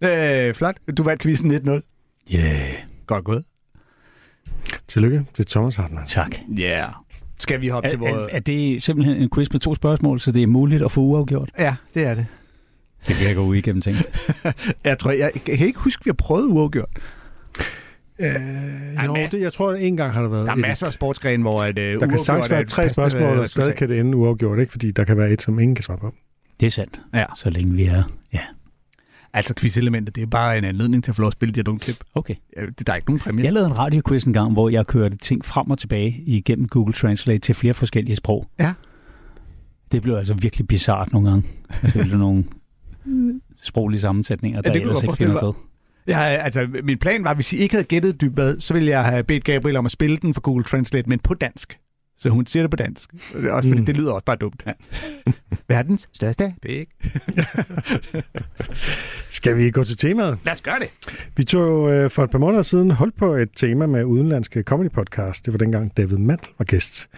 Øh, flot. Du vandt quizzen 1-0. Yeah. Godt gået. Tillykke til Thomas Hartmann. Tak. Ja. Yeah. Skal vi hoppe Er, til vores... er, er det simpelthen en quiz med to spørgsmål, så det er muligt at få uafgjort? Ja, det er det. Det virker uigennemtænkt. Jeg tror, jeg, jeg kan ikke huske, at vi har prøvet uafgjort. Øh, jo, det, jeg tror, at en gang har der været Der er masser af sportsgrene, hvor et, uh, Der kan sagtens være tre spørgsmål, og stadig kan det ende uafgjort, ikke? Fordi der kan være et, som ingen kan svare på. Det er sandt. Ja. Så længe vi er... Ja. Altså quiz-elementet, det er bare en anledning til at få lov at spille de her dumme klip. Okay. Det- Der er ikke nogen præmie. Jeg lavede en radioquiz en gang, hvor jeg kørte ting frem og tilbage igennem Google Translate til flere forskellige sprog. Ja. Det blev altså virkelig bizart nogle gange. Altså, det blev nogle sproglige sammensætninger, der det ja, jeg ellers ikke finder sted. Ja, altså, min plan var, hvis I ikke havde gættet dybad, så ville jeg have bedt Gabriel om at spille den for Google Translate, men på dansk. Så hun siger det på dansk. Også fordi Mm. det lyder også bare dumt. Ja. Verdens største pik. Skal vi gå til temaet? Lad os gøre det. Vi tog øh, for et par måneder siden hold på et tema med udenlandske comedy podcast. Det var dengang David Mandel var gæst.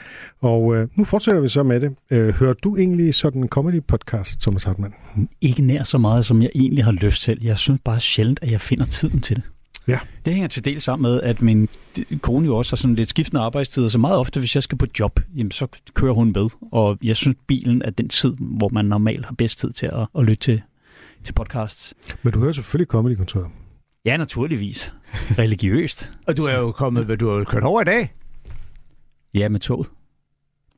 Og øh, nu fortsætter vi så med det. Øh, hører du egentlig sådan en comedy podcast, Thomas Hartmann? Ikke nær så meget, som jeg egentlig har lyst til. Jeg synes bare sjældent, at jeg finder tiden til det. Ja. Det hænger til del sammen med, at min kone jo også har sådan lidt skiftende arbejdstider, så meget ofte, hvis jeg skal på job, jamen, så kører hun med. Og jeg synes, bilen er den tid, hvor man normalt har bedst tid til at, at lytte til, til podcasts. Men du hører selvfølgelig Comedy-kontoret. Ja, naturligvis. Religiøst. Og du er jo kommet, du har kørt over i dag. Ja, med toget.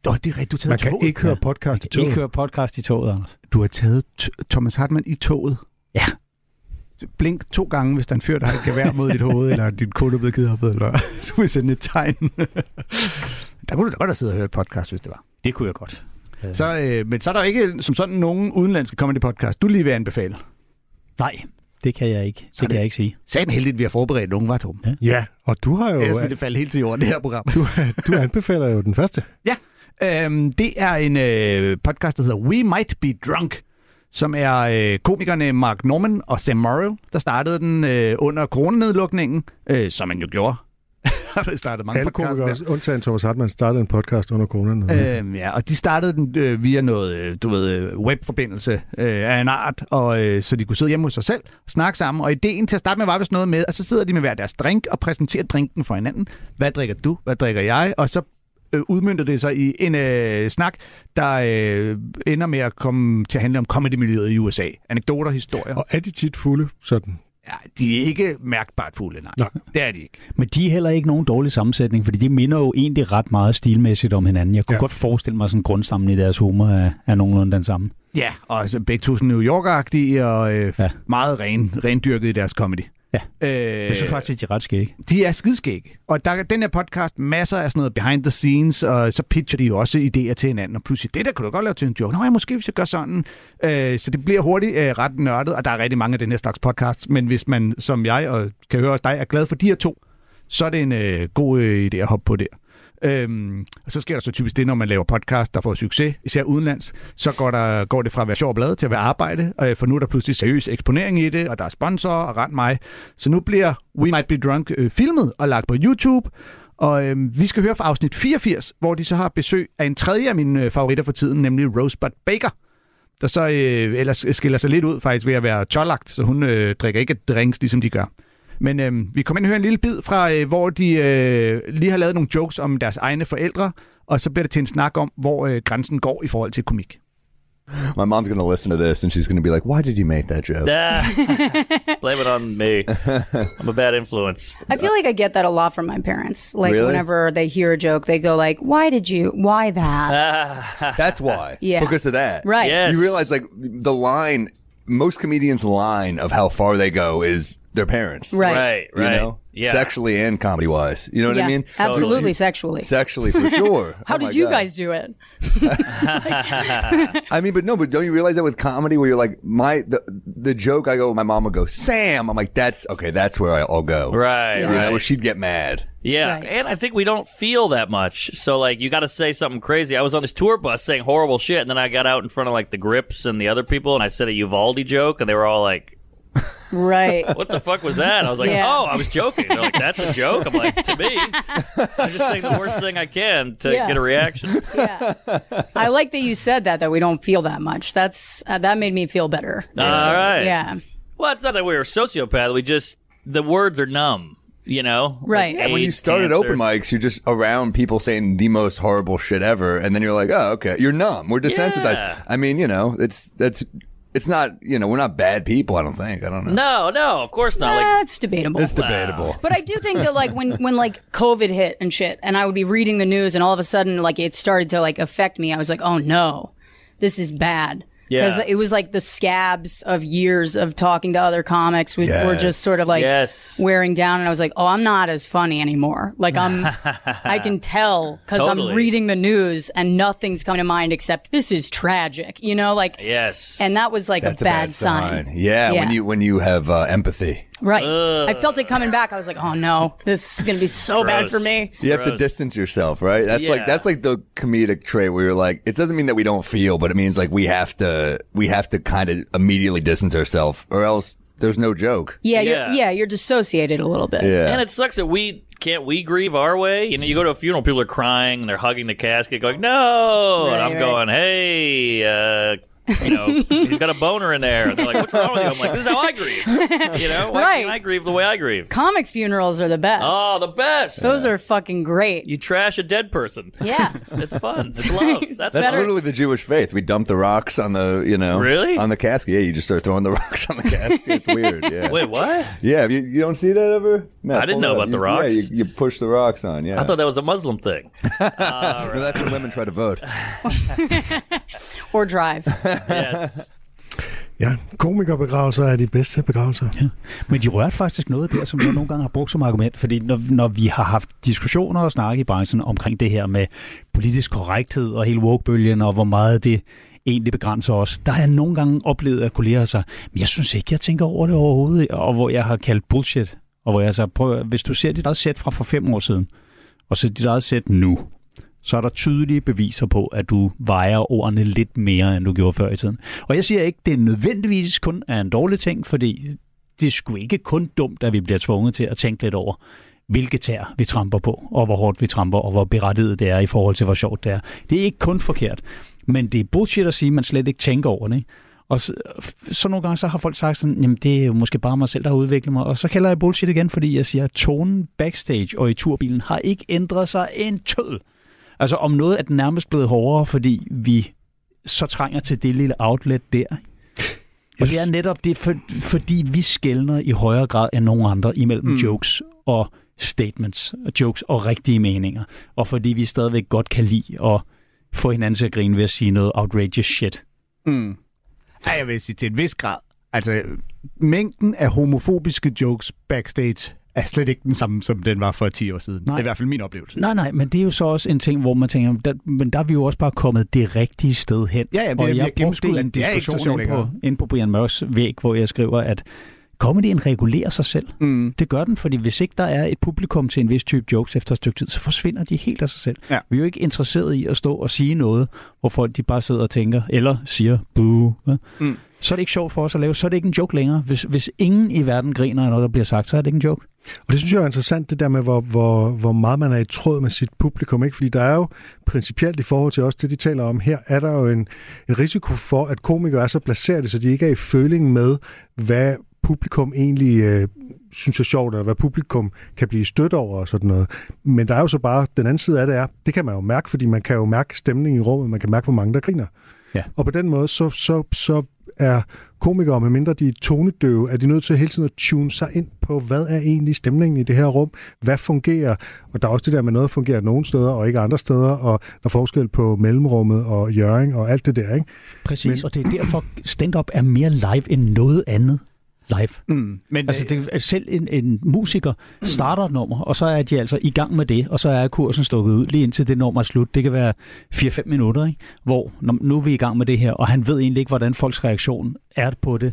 Nå, det er rigtigt, du har taget Man kan toget. ikke høre podcast i Jeg kan ikke toget. høre podcast i toget, Anders. Du har taget t- Thomas Hartmann i toget. Ja. Blink to gange, hvis der er en fyr, der har et gevær mod dit hoved, eller din kone er blevet kidnappet, eller du vil sende et tegn. der kunne du da godt have siddet og hørt et podcast, hvis det var. Det kunne jeg godt. Så, øh, men så er der ikke som sådan nogen udenlandske comedy podcast, du lige vil anbefale. Nej, det kan jeg ikke. Det, er kan det- jeg ikke sige. Sagen heldigt, at vi har forberedt nogen, var Tom. Ja. Ja, og du har jo... Ellers ville det falde helt til jorden, det her program. Du, du anbefaler jo den første. Øhm, det er en øh, podcast, der hedder We Might Be Drunk, som er øh, komikerne Mark Norman og Sam Morrill, der startede den øh, under coronanedlukningen, øh, som man jo gjorde. der startet mange Alle podcasts der. undtagen Thomas Hartmann, startede en podcast under coronerne. Øhm, ja, og de startede den øh, via noget, øh, du ved, øh, webforbindelse øh, af en art, og øh, så de kunne sidde hjemme hos sig selv og snakke sammen. Og ideen til at starte med var vist noget med, at så sidder de med hver deres drink og præsenterer drinken for hinanden. Hvad drikker du? Hvad drikker jeg? Og så øh, udmyndter det sig i en øh, snak, der øh, ender med at komme til at handle om comedy-miljøet i USA. Anekdoter, historier. Og er de tit fulde? Sådan. Ja, de er ikke mærkbart fulde, nej. Nej. Det er de ikke. Men de er heller ikke nogen dårlig sammensætning, fordi de minder jo egentlig ret meget stilmæssigt om hinanden. Jeg kunne Ja. godt forestille mig, at sådan grundstammen i deres humor er, er nogenlunde den samme. Ja, og så begge to sådan New York-agtige og øh. Ja. meget ren, rendyrket i deres comedy. Ja. Øh, Jeg synes faktisk, de er ret skægge. De er skidskægge. Og der er den her podcast masser af sådan noget behind the scenes, og så pitcher de jo også idéer til hinanden, og pludselig, det der kan du godt lave til en joke. Nå ja, måske hvis jeg gør sådan. Øh, så det bliver hurtigt øh, ret nørdet, og der er rigtig mange af den her slags podcasts. Men hvis man, som jeg, og kan høre også dig, er glad for de her to, så er det en øh, god øh, idé at hoppe på der. Øhm, og så sker der så typisk det, når man laver podcast, der får succes, især udenlands, så går, der, går det fra at være sjov og blad til at være arbejde, øh, for nu er der pludselig seriøs eksponering i det, og der er sponsorer og rent mig. Så nu bliver We Might Be Drunk øh, filmet og lagt på YouTube, og øh, vi skal høre fra afsnit 84, hvor de så har besøg af en tredje af mine øh, favoritter for tiden, nemlig Rosebud Baker, der så øh, ellers skiller sig lidt ud faktisk ved at være tårlagt, så hun øh, drikker ikke drinks, ligesom de gør. Men øh, vi kommer ind og hører en lille bid fra, øh, hvor de øh, lige har lavet nogle jokes om deres egne forældre, og så bliver det til en snak om, hvor øh, grænsen går i forhold til komik. My mom's going to listen to this and she's going to be like, why did you make that joke? Ah, blame it on me. I'm a bad influence. I feel like I get that a lot from my parents. Like Really? whenever they hear a joke, they go like, "Why did you? Why that?" That's why. Yeah. Because of that. Right. Yes. You realize, like, the line, most comedians' line of how far they go is their parents. Right. Right, You know? Yeah. Sexually and comedy wise. You know what yeah, I mean? absolutely sexually. Sexually, for sure. How Oh did you God. guys do it? I mean, but no, but don't you realize that with comedy where you're like, my, the, the joke I go, my mom would go, Sam. I'm like, that's, okay, that's where I'll go. Right, You right. know, where she'd get mad. Yeah, Right. and I think we don't feel that much. So like, you got to say something crazy. I was on this tour bus saying horrible shit, and then I got out in front of like the Grips and the other people, and I said a Uvalde joke, and they were all like, Right. "What the fuck was that?" I was like, Yeah. "Oh, I was joking." They're like, "That's a joke." I'm like, "To me, I'm just saying the worst thing I can to Yeah. get a reaction." yeah. I like that you said that that we don't feel that much. That's uh, that made me feel better. All right. Yeah. Well, it's not that we were a sociopath. We just the words are numb. You know, Right. Like And when you started cancer. open mics, you're just around people saying the most horrible shit ever, and then you're like, oh, okay, you're numb. We're desensitized. Yeah. I mean, you know, it's that's it's not you know we're not bad people. I don't think. I don't know. No, no, of course not. Like, That's debatable. It's debatable. But I do think that like when when like COVID hit and shit, and I would be reading the news, and all of a sudden like it started to like affect me. I was like, oh no, this is bad. Because Yeah. it was like the scabs of years of talking to other comics we, were just sort of like Yes. wearing down, and I was like, oh, I'm not as funny anymore. Like I'm, I can tell because Totally. I'm reading the news and nothing's coming to mind except this is tragic. You know, like yes, and that was like That's a bad, sign. Yeah, Yeah. when you when you have uh, empathy, Right. I felt it coming back. I was like, oh no, this is going to be so bad for me. you have to distance yourself, right? That's Yeah. like that's like the comedic trait where you're like, it doesn't mean that we don't feel, but it means like we have to we have to kind of immediately distance ourselves, or else there's no joke. Yeah, Yeah. You're, yeah, you're dissociated a little bit. Yeah. And it sucks that we can't we grieve our way. You know, you go to a funeral, people are crying and they're hugging the casket, going, "No!" and Right, I'm right. going, "Hey, uh, you know, he's got a boner in there." And they're like, "What's wrong with you?" I'm like, "This is how I grieve." You know, Why Right. can't I grieve the way I grieve. Comics funerals are the best. Oh, the best. Those are fucking great. you trash a dead person. yeah. It's fun. It's love. That's, That's better- literally the Jewish faith. We dump the rocks on the, you know, Really? on the casket. Yeah, you just start throwing the rocks on the casket. It's weird. Yeah. Wait, what? Yeah, you, you don't see that ever? Matt, I didn't know it up. about the rocks. Yeah, you, you push the rocks on. Yeah, I thought that was a Muslim thing. No, that's when women try to vote. Or drive. Yes. Ja, komikerbegravelser er de bedste begravelser. Ja. Men de rørte faktisk noget der, som jeg nogle gange har brugt som argument, fordi når, når vi har haft diskussioner og snakke i branchen omkring det her med politisk korrekthed og hele woke-bølgen, og hvor meget det egentlig begrænser os, der har jeg nogle gange oplevet, at kolleger sig, men jeg synes ikke, jeg tænker over det overhovedet, og hvor jeg har kaldt bullshit, og hvor jeg så prøver, hvis du ser dit eget sæt fra for fem år siden, og så dit eget sæt nu, så er der tydelige beviser på, at du vejer ordene lidt mere, end du gjorde før i tiden. Og jeg siger ikke, det er nødvendigvis kun er en dårlig ting, fordi det er sgu ikke kun dumt, at vi bliver tvunget til at tænke lidt over, hvilke tær vi tramper på, og hvor hårdt vi tramper, og hvor berettiget det er i forhold til, hvor sjovt det er. Det er ikke kun forkert, men det er bullshit at sige, at man slet ikke tænker over det. Ikke? Og så, så nogle gange så har folk sagt sådan, jamen det er jo måske bare mig selv, der har udviklet mig. Og så kalder jeg bullshit igen, fordi jeg siger, at tonen backstage og i turbilen har ikke ændret sig en tød. Altså om noget er den nærmest blevet hårdere, fordi vi så trænger til det lille outlet der. Og det er netop det, for, fordi vi skældner i højere grad end nogen andre imellem mm. jokes og statements, jokes og rigtige meninger. Og fordi vi stadigvæk godt kan lide at få hinanden til at grine ved at sige noget outrageous shit. Mm. Ja, jeg vil sige til en vis grad. Altså, mængden af homofobiske jokes backstage er slet ikke den samme, som den var for 10 år siden. Nej. Det er i hvert fald min oplevelse. Nej, nej, men det er jo så også en ting, hvor man tænker, der, men der er vi jo også bare kommet det rigtige sted hen. Ja, ja det er, og jeg brugte en diskussion ind på, ind på Brian Mørks væg, hvor jeg skriver, at comedyen regulerer sig selv. Mm. Det gør den, fordi hvis ikke der er et publikum til en vis type jokes efter et stykke tid, så forsvinder de helt af sig selv. Ja. Vi er jo ikke interesseret i at stå og sige noget, hvor folk de bare sidder og tænker, eller siger, boo. Ja? Mm. Så er det ikke sjovt for os at lave, så er det ikke en joke længere. Hvis, hvis ingen i verden griner af noget, der bliver sagt, så er det ikke en joke. Og det synes jeg er interessant, det der med, hvor, hvor, hvor meget man er i tråd med sit publikum. Ikke? Fordi der er jo principielt i forhold til også det, de taler om her, er der jo en, en risiko for, at komikere er så placeret, så de ikke er i føling med, hvad publikum egentlig øh, synes er sjovt, eller hvad publikum kan blive stødt over og sådan noget. Men der er jo så bare, den anden side af det er, det kan man jo mærke, fordi man kan jo mærke stemningen i rummet, man kan mærke, hvor mange der griner. Ja. Og på den måde, så, så, så er komikere, medmindre de er tonedøve, er de nødt til hele tiden at tune sig ind på, hvad er egentlig stemningen i det her rum? Hvad fungerer? Og der er også det der med, noget fungerer nogle steder og ikke andre steder, og der er forskel på mellemrummet og jøring og alt det der, ikke? Præcis, Men... og det er derfor, stand-up er mere live end noget andet live. Mm, men, altså det, at selv en, en musiker starter et nummer, og så er de altså i gang med det, og så er kursen stukket ud lige indtil det nummer er slut. Det kan være 4-5 minutter, ikke? hvor nu er vi i gang med det her, og han ved egentlig ikke, hvordan folks reaktion er på det,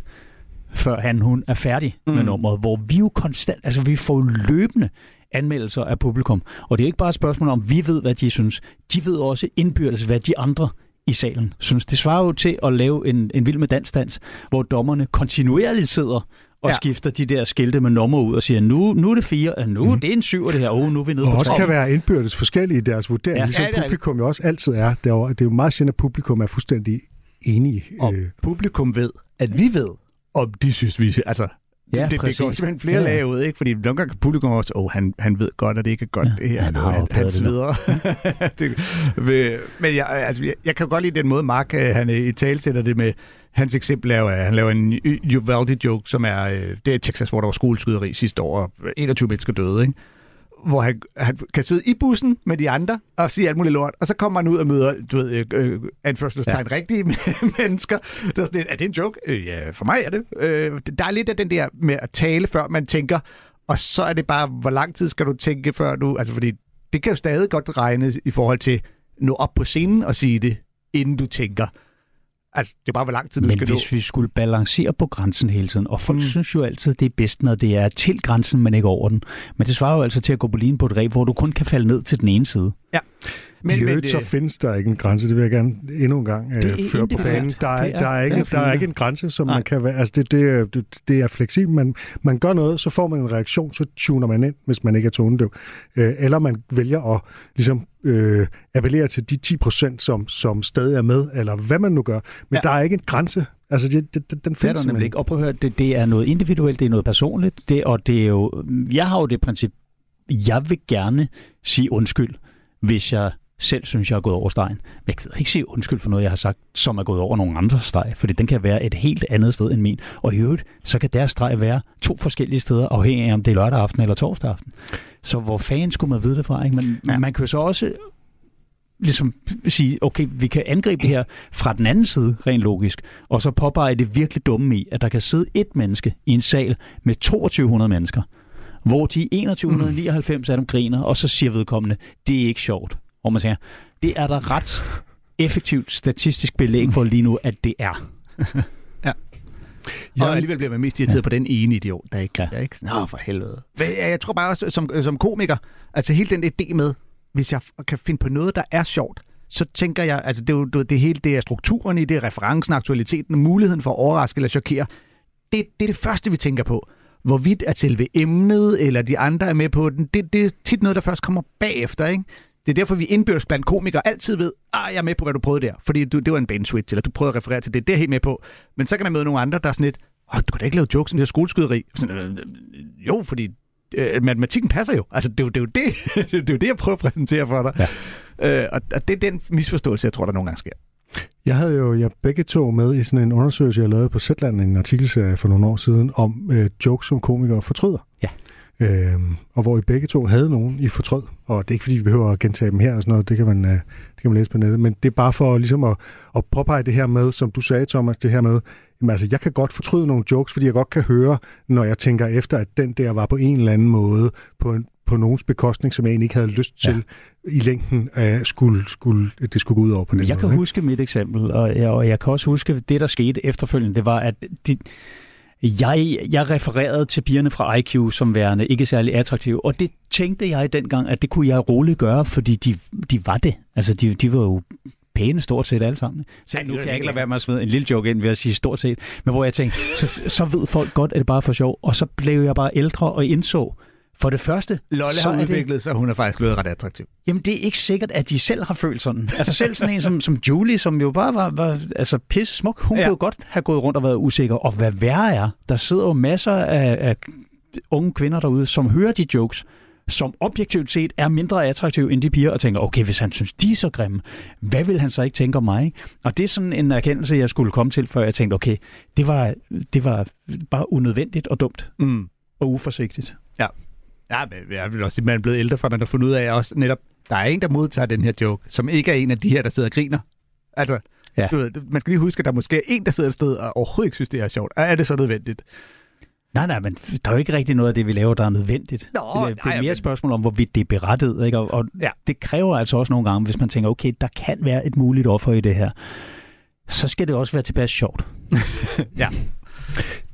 før han hun er færdig mm. med nummeret, hvor vi jo konstant, altså vi får løbende anmeldelser af publikum. Og det er ikke bare et spørgsmål om, vi ved, hvad de synes. De ved også indbyrdes, hvad de andre i salen synes. Det svarer jo til at lave en, en vild med dansdans, hvor dommerne kontinuerligt sidder og ja. skifter de der skilte med nummer ud og siger, nu, nu er det fire, og nu mm. det er en syv, og det her, oh, nu er vi nede og på også kan være indbyrdes forskellige i deres vurdering, ja. ligesom ja, publikum jo også altid er. Det er jo, det er jo meget sjældent, at publikum er fuldstændig enige. Og øh. publikum ved, at vi ved, om de synes, vi... Altså, Ja, det, det går simpelthen flere ja. lag ud, ikke? Fordi nogle gange kan publikum også, åh, oh, han, han ved godt, at det ikke er godt, ja, det her. Han, han, han sveder. det, men jeg, altså, jeg, jeg kan godt lide den måde, Mark øh, han øh, i tale sætter det med, hans eksempel er jo, at han laver en Uvalde-joke, som er, øh, det er Texas, hvor der var skoleskyderi sidste år, og 21 mennesker døde, ikke? Hvor han, han kan sidde i bussen med de andre og sige alt muligt lort, og så kommer han ud og møder, du ved, øh, anførselstegn, ja. rigtige mennesker. Der er sådan er det en joke? Øh, ja, for mig er det. Øh, der er lidt af den der med at tale, før man tænker, og så er det bare, hvor lang tid skal du tænke, før du... Altså, fordi det kan jo stadig godt regne i forhold til nå op på scenen og sige det, inden du tænker. Altså, det er bare, hvor lang tid du men skal hvis nå. vi skulle balancere på grænsen hele tiden, og folk mm. synes jo altid, det er bedst, når det er til grænsen, men ikke over den. Men det svarer jo altså til at gå på linjen på et ræb, hvor du kun kan falde ned til den ene side. Ja. Men, I øvrigt, men, så findes der ikke en grænse, det vil jeg gerne endnu en gang øh, føre på banen. Der er, er, der, er ikke, der er ikke en grænse, som Nej. man kan være... Altså, det, det, det, det er fleksibelt. Man, man gør noget, så får man en reaktion, så tuner man ind, hvis man ikke er tonedøv. Øh, eller man vælger at ligesom, øh, appellere til de 10 procent, som, som stadig er med, eller hvad man nu gør. Men ja. der er ikke en grænse. Altså, det, det, den findes det er der nemlig ikke. Og prøv at høre, det, det er noget individuelt, det er noget personligt, det, og det er jo... Jeg har jo det princip, jeg vil gerne sige undskyld, hvis jeg selv synes, jeg er gået over stregen. Men jeg kan ikke sige undskyld for noget, jeg har sagt, som er gået over nogle andre streg, fordi den kan være et helt andet sted end min. Og i øvrigt, så kan deres streg være to forskellige steder, afhængig af om det er lørdag aften eller torsdag aften. Så hvor fanden skulle man vide det fra? Ikke? Men ja. man kan jo så også ligesom sige, okay, vi kan angribe det her fra den anden side, rent logisk, og så påpege det virkelig dumme i, at der kan sidde et menneske i en sal med 2200 mennesker, hvor de 2199 mm. af dem griner, og så siger vedkommende, det er ikke sjovt hvor man siger, det er der ret effektivt statistisk belæg for lige nu, at det er. ja. Og alligevel bliver man mest irriteret ja. på den ene idiot, der ikke. Ja. Ikke? Nå, for helvede. Jeg tror bare også, som, som komiker, altså hele den idé med, hvis jeg kan finde på noget, der er sjovt, så tænker jeg, altså det er jo det, det hele, det er strukturen i det, referencen, aktualiteten, muligheden for at overraske eller chokere. Det, det er det første, vi tænker på. hvorvidt at selve emnet eller de andre er med på den, det, det er tit noget, der først kommer bagefter, ikke? Det er derfor, vi indbyrdes blandt komikere altid ved, ah, jeg er med på, hvad du prøvede der, fordi du, det var en bane switch, eller du prøvede at referere til det, det er helt med på. Men så kan man møde nogle andre, der er sådan lidt, oh, du kan da ikke lave jokes om det her skoleskyderi. Sådan, øh, jo, fordi øh, matematikken passer jo. Altså, det er jo det, er jo det. det, er jo det jeg prøver at præsentere for dig. Ja. Øh, og, og det er den misforståelse, jeg tror, der nogle gange sker. Jeg havde jo jeg begge to med i sådan en undersøgelse, jeg lavede på Zetland, en artikelserie for nogle år siden, om øh, jokes, som komikere fortryder. Øhm, og hvor I begge to havde nogen, I fortrød. Og det er ikke, fordi vi behøver at gentage dem her og sådan noget. Det kan man, øh, det kan man læse på nettet. Men det er bare for ligesom at, at påpege det her med, som du sagde, Thomas, det her med, jamen, altså, jeg kan godt fortryde nogle jokes, fordi jeg godt kan høre, når jeg tænker efter, at den der var på en eller anden måde på en, på nogens bekostning, som jeg egentlig ikke havde lyst til ja. i længden, uh, skulle, skulle, det skulle gå ud over på den Jeg måde. kan ikke? huske mit eksempel, og jeg, og jeg kan også huske, det der skete efterfølgende, det var, at de, jeg, jeg refererede til pigerne fra IQ som værende ikke særlig attraktive, og det tænkte jeg dengang, at det kunne jeg roligt gøre, fordi de, de var det. Altså, de, de var jo pæne stort set alle sammen. Så nu kan jeg ikke lade være med at smide en lille joke ind ved at sige stort set, men hvor jeg tænkte, så, så ved folk godt, at det bare er for sjov, og så blev jeg bare ældre og indså, for det første... Lolle så har det- udviklet sig, hun er faktisk blevet ret attraktiv. Jamen, det er ikke sikkert, at de selv har følt sådan. Altså selv sådan en som, som Julie, som jo bare var, var altså pisse smuk, hun ja. kunne jo godt have gået rundt og været usikker. Og hvad værre er, der sidder jo masser af, af unge kvinder derude, som hører de jokes, som objektivt set er mindre attraktive end de piger, og tænker, okay, hvis han synes, de er så grimme, hvad vil han så ikke tænke om mig? Og det er sådan en erkendelse, jeg skulle komme til, før jeg tænkte, okay, det var, det var bare unødvendigt og dumt Mm. og uforsigtigt. Ja. Ja, men jeg vil også sige, at man er blevet ældre, for man har fundet ud af også netop, der er en, der modtager den her joke, som ikke er en af de her, der sidder og griner. Altså, Ja. du ved, man skal lige huske, at der måske er en, der sidder et sted og overhovedet ikke synes, det er sjovt. Er det så nødvendigt? Nej, nej, men der er jo ikke rigtig noget af det, vi laver, der er nødvendigt. Nå, det, er, det er mere men- et spørgsmål om, hvorvidt det er berettet. Ikke? Og, og Ja. det kræver altså også nogle gange, hvis man tænker, okay, der kan være et muligt offer i det her, så skal det også være tilpas sjovt. ja.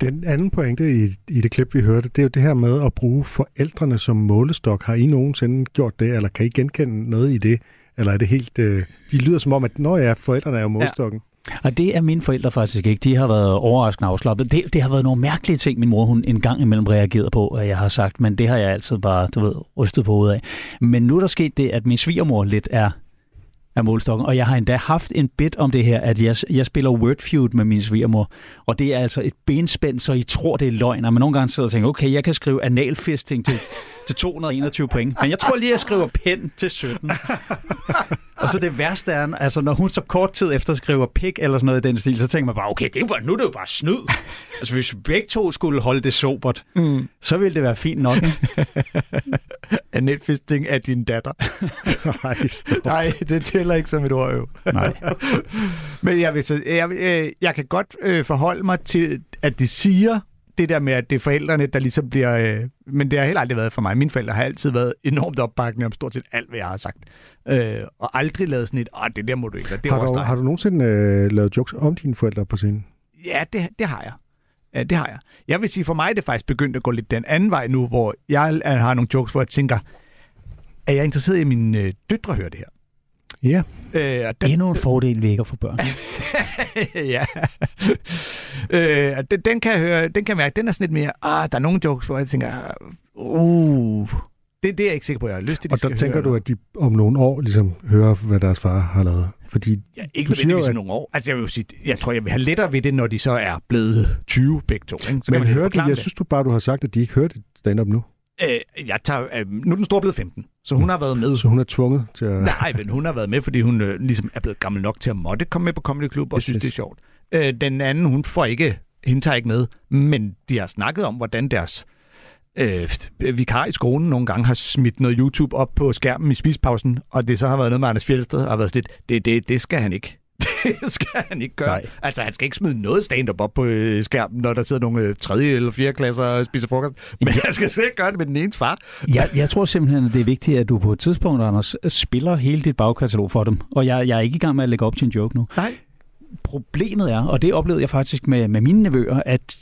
Den anden pointe i, i det klip, vi hørte, det er jo det her med at bruge forældrene som målestok. Har I nogensinde gjort det, eller kan I genkende noget i det? Eller er det helt... Øh, de lyder som om, at når ja, forældrene er jo målestokken. Og det er mine forældre faktisk ikke. De har været overraskende afslappet. Det, det har været nogle mærkelige ting, min mor hun en gang imellem reagerede på, at jeg har sagt, men det har jeg altid bare, du ved, rystet på hovedet af. Men nu er der sket det, at min svigermor lidt er af målstokken, og jeg har endda haft en bit om det her, at jeg, jeg spiller word feud med min svigermor, og det er altså et benspænd, så I tror, det er løgn, og man nogle gange sidder og tænker, okay, jeg kan skrive analfisting til, til 221 point, men jeg tror lige, jeg skriver pen til 17. Og så det værste er, altså når hun så kort tid efter skriver pik eller sådan noget i den stil, så tænker man bare, okay, det er bare, nu er det jo bare snyd. altså hvis vi begge to skulle holde det sobert, Mm. så ville det være fint nok. Ikke? Anetfisting af din datter. Nej. Nej, det tæller ikke som et ord, jo. Nej. Men jeg, vil så, jeg, øh, jeg kan godt øh, forholde mig til, at de siger det der med, at det er forældrene, der ligesom bliver... Øh, men det har heller aldrig været for mig. Mine forældre har altid været enormt opbakkende om stort set alt, hvad jeg har sagt. Øh, og aldrig lavet sådan et, åh, det der må du ikke, og det Har du, overstreget." har du nogensinde øh, lavet jokes om dine forældre på scenen? Ja, det, det har jeg. Ja, det har jeg. Jeg vil sige, for mig er det faktisk begyndt at gå lidt den anden vej nu, hvor jeg har nogle jokes, hvor jeg tænker, er jeg interesseret i, at mine øh, døtre hører det her? Ja. Øh, og den, Endnu en fordel, vi ikke har for børn. ja. øh, den, den kan jeg høre, den kan jeg mærke, den er sådan lidt mere, ah, der er nogle jokes, hvor jeg tænker, uh, det, det er jeg ikke sikker på, jeg har lyst til, de Og der tænker høre. du, at de om nogle år ligesom hører, hvad deres far har lavet? Fordi Ja, ikke du siger jo, nødvendigvis at- nogle år. Altså, jeg vil sige, jeg tror, jeg vil have lettere ved det, når de så er blevet 20 begge to. Ikke? Så Men kan man hører de, jeg det. synes du bare, du har sagt, at de ikke hørte stand-up nu. Øh, jeg tager, øh, nu er den store blevet 15, så hun har været med. Så hun er tvunget til at... Nej, men hun har været med, fordi hun øh, ligesom er blevet gammel nok til at måtte komme med på Comedy Club og Yes, synes, yes. det er sjovt. Øh, den anden, hun får ikke, hende tager ikke med, men de har snakket om, hvordan deres øh, vikar i skolen nogle gange har smidt noget YouTube op på skærmen i spispausen, og det så har været noget med Anders Fjeldsted, og har været sådan lidt, det, det, det skal han ikke. Det skal han ikke gøre. Nej. Altså, han skal ikke smide noget stand-up op på øh, skærmen, når der sidder nogle øh, tredje eller fjerde klasser og spiser frokost. Men han skal slet ikke gøre det med den ene far. Jeg, jeg tror simpelthen, at det er vigtigt, at du på et tidspunkt, Anders, spiller hele dit bagkatalog for dem. Og jeg, jeg er ikke i gang med at lægge op til en joke nu. Nej. Problemet er, og det oplevede jeg faktisk med, med mine nevøer, at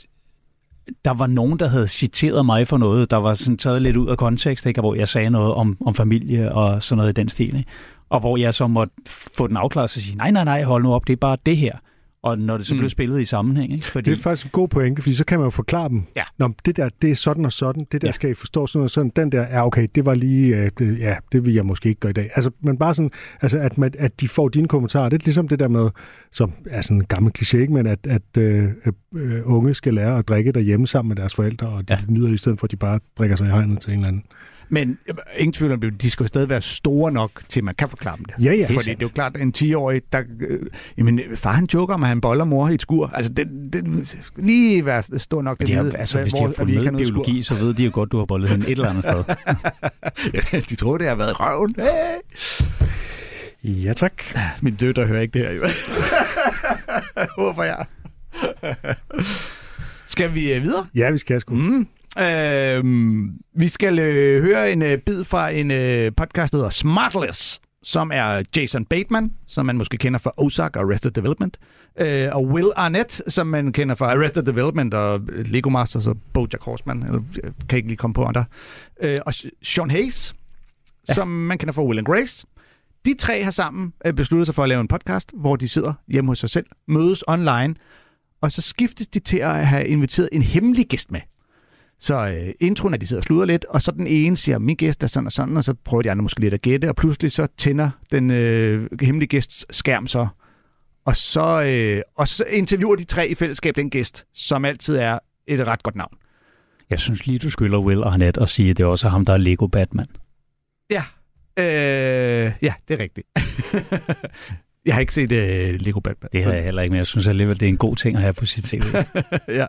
der var nogen, der havde citeret mig for noget, der var sådan taget lidt ud af kontekst, ikke? Hvor jeg sagde noget om, om familie og sådan noget i den stil. Ikke? Og hvor jeg så måtte få den afklaret og sige, nej, nej, nej, hold nu op, det er bare det her. Og når det så blev spillet i sammenhæng, ikke? Fordi... Det er faktisk en god pointe, fordi så kan man jo forklare dem. Ja. Nå, det der, det er sådan og sådan. Det der ja. skal I forstå sådan og sådan. Den der, ja okay, det var lige, øh, det, ja, det vil jeg måske ikke gøre i dag. Altså, men bare sådan, altså, at, man, at de får dine kommentarer. Det er ligesom det der med, som er sådan en gammel kliché, ikke? men at, at øh, øh, unge skal lære at drikke derhjemme sammen med deres forældre, og de ja. nyder det i stedet for, at de bare drikker sig i hegnet til en eller anden. Men øh, ingen tvivl om det, de skal jo stadig være store nok til, man kan forklare dem det. Ja, ja. Fordi det er jo klart, at en 10-årig, der... Øh, jamen, far han joker om, at han boller mor i et skur. Altså, det, det lige være stor nok til at vide. vide, Altså, hvis de har fulgt med biologi, så ved de jo godt, du har bollet hende et eller andet sted. ja, de tror, det har været røven. Ja, tak. Min døtre hører ikke det her, jo. Håber jeg. skal vi uh, videre? Ja, vi skal sgu. Mm. Øh, vi skal øh, høre en øh, bid fra en øh, podcast, der hedder Smartless, som er Jason Bateman, som man måske kender fra Ozark og Arrested Development, øh, og Will Arnett, som man kender fra Arrested Development og Lego Masters og BoJack Horseman, eller kan ikke lige komme på andre, øh, og Sean Hayes, ja. som man kender fra Will and Grace. De tre har sammen besluttet sig for at lave en podcast, hvor de sidder hjemme hos sig selv, mødes online, og så skiftes de til at have inviteret en hemmelig gæst med. Så øh, introen er, de sidder og sluder lidt, og så den ene siger, min gæst er sådan og sådan, og så prøver de andre måske lidt at gætte, og pludselig så tænder den øh, hemmelige gæsts skærm så. Og så, øh, og så interviewer de tre i fællesskab den gæst, som altid er et ret godt navn. Jeg synes lige, du skylder Will og Annette og sige, at det er også ham, der er Lego Batman. Ja, øh, ja det er rigtigt. jeg har ikke set uh, Lego Batman. Det har jeg heller ikke, men jeg synes alligevel, det er en god ting at have på sit tv. ja.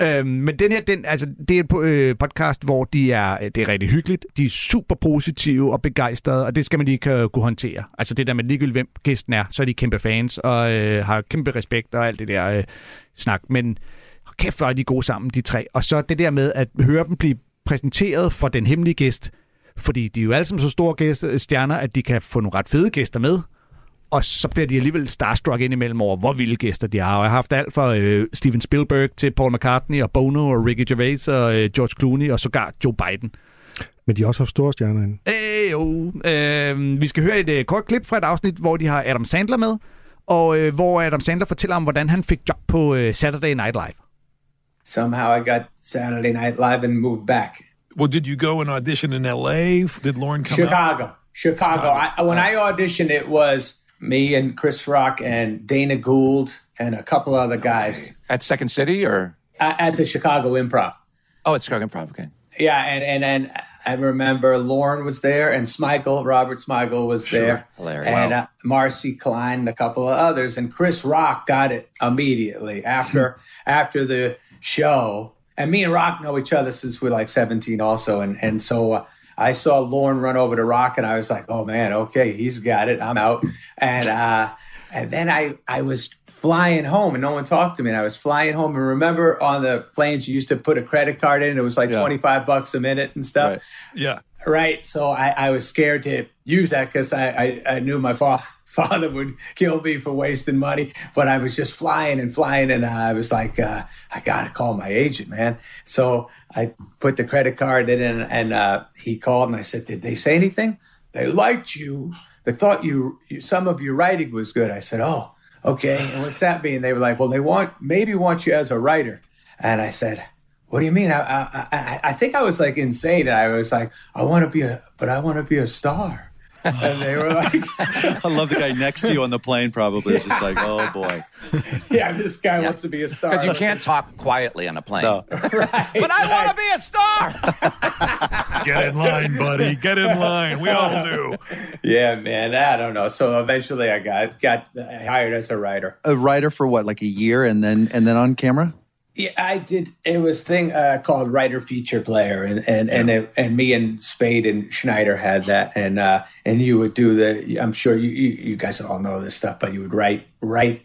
Øhm, men den her, den, altså, det er et øh, podcast, hvor de er, øh, det er rigtig hyggeligt. De er super positive og begejstrede, og det skal man lige kunne håndtere. Altså det der med ligegyldigt, hvem gæsten er, så er de kæmpe fans og øh, har kæmpe respekt og alt det der øh, snak. Men kæft, hvor er de gode sammen, de tre. Og så det der med at høre dem blive præsenteret for den hemmelige gæst, fordi de er jo alle sammen så store gæster, øh, stjerner, at de kan få nogle ret fede gæster med og så bliver de alligevel starstruck indimellem over, hvor vilde gæster de har. Og jeg har haft alt fra øh, Steven Spielberg til Paul McCartney og Bono og Ricky Gervais og øh, George Clooney og sågar Joe Biden. Men de har også haft store stjerner inde. Øh, jo. Øh, vi skal høre et øh, kort klip fra et afsnit, hvor de har Adam Sandler med, og øh, hvor Adam Sandler fortæller om, hvordan han fik job på øh, Saturday Night Live. Somehow I got Saturday Night Live and moved back. Well, did you go and audition in L.A.? Did Lauren come Chicago. out? Chicago. Chicago. I, when I auditioned, it was me and Chris Rock and Dana Gould and a couple other guys at Second City or at the Chicago Improv. Oh, at Chicago Improv. Okay. Yeah, and and then I remember Lauren was there and Smigel, Robert Smigel was Sure. there, Hilarious. and Wow. uh, Marcy Klein, and a couple of others, and Chris Rock got it immediately after after the show. And me and Rock know each other since we're like 17, also, and and so. Uh, I saw Lauren run over to Rock, and I was like, "Oh man, okay, he's got it. I'm out." And uh, and then I I was flying home, and no one talked to me. And I was flying home, and remember on the planes you used to put a credit card in. It was like 25 bucks a minute and stuff. Yeah. Right. So I, I was scared to use that because I, I, I knew my fa- father would kill me for wasting money. But I was just flying and flying, and I was like, uh, I gotta call my agent, man. So I put the credit card in, and, and uh, he called, and I said, Did they say anything? They liked you. They thought you, you some of your writing was good. I said, Oh, okay. And what's that mean? They were like, Well, they want maybe want you as a writer. And I said, what do you mean? I, I, I, I think I was like insane. And I was like, I want to be a, but I want to be a star. And they were like, I love the guy next to you on the plane. Probably is just like, oh boy. yeah, this guy wants to be a star. Because you can't talk quietly on a plane. No. But I want to be a star. Get in line, buddy. Get in line. We all do. Yeah, man. I don't know. So eventually I got, got hired as a writer. A writer for what, like a year, and then and then on camera. Yeah, I did. It was thing uh, called writer feature player, and and and, it, and me and Spade and Schneider had that, and uh, and you would do the. I'm sure you, you you guys all know this stuff, but you would write write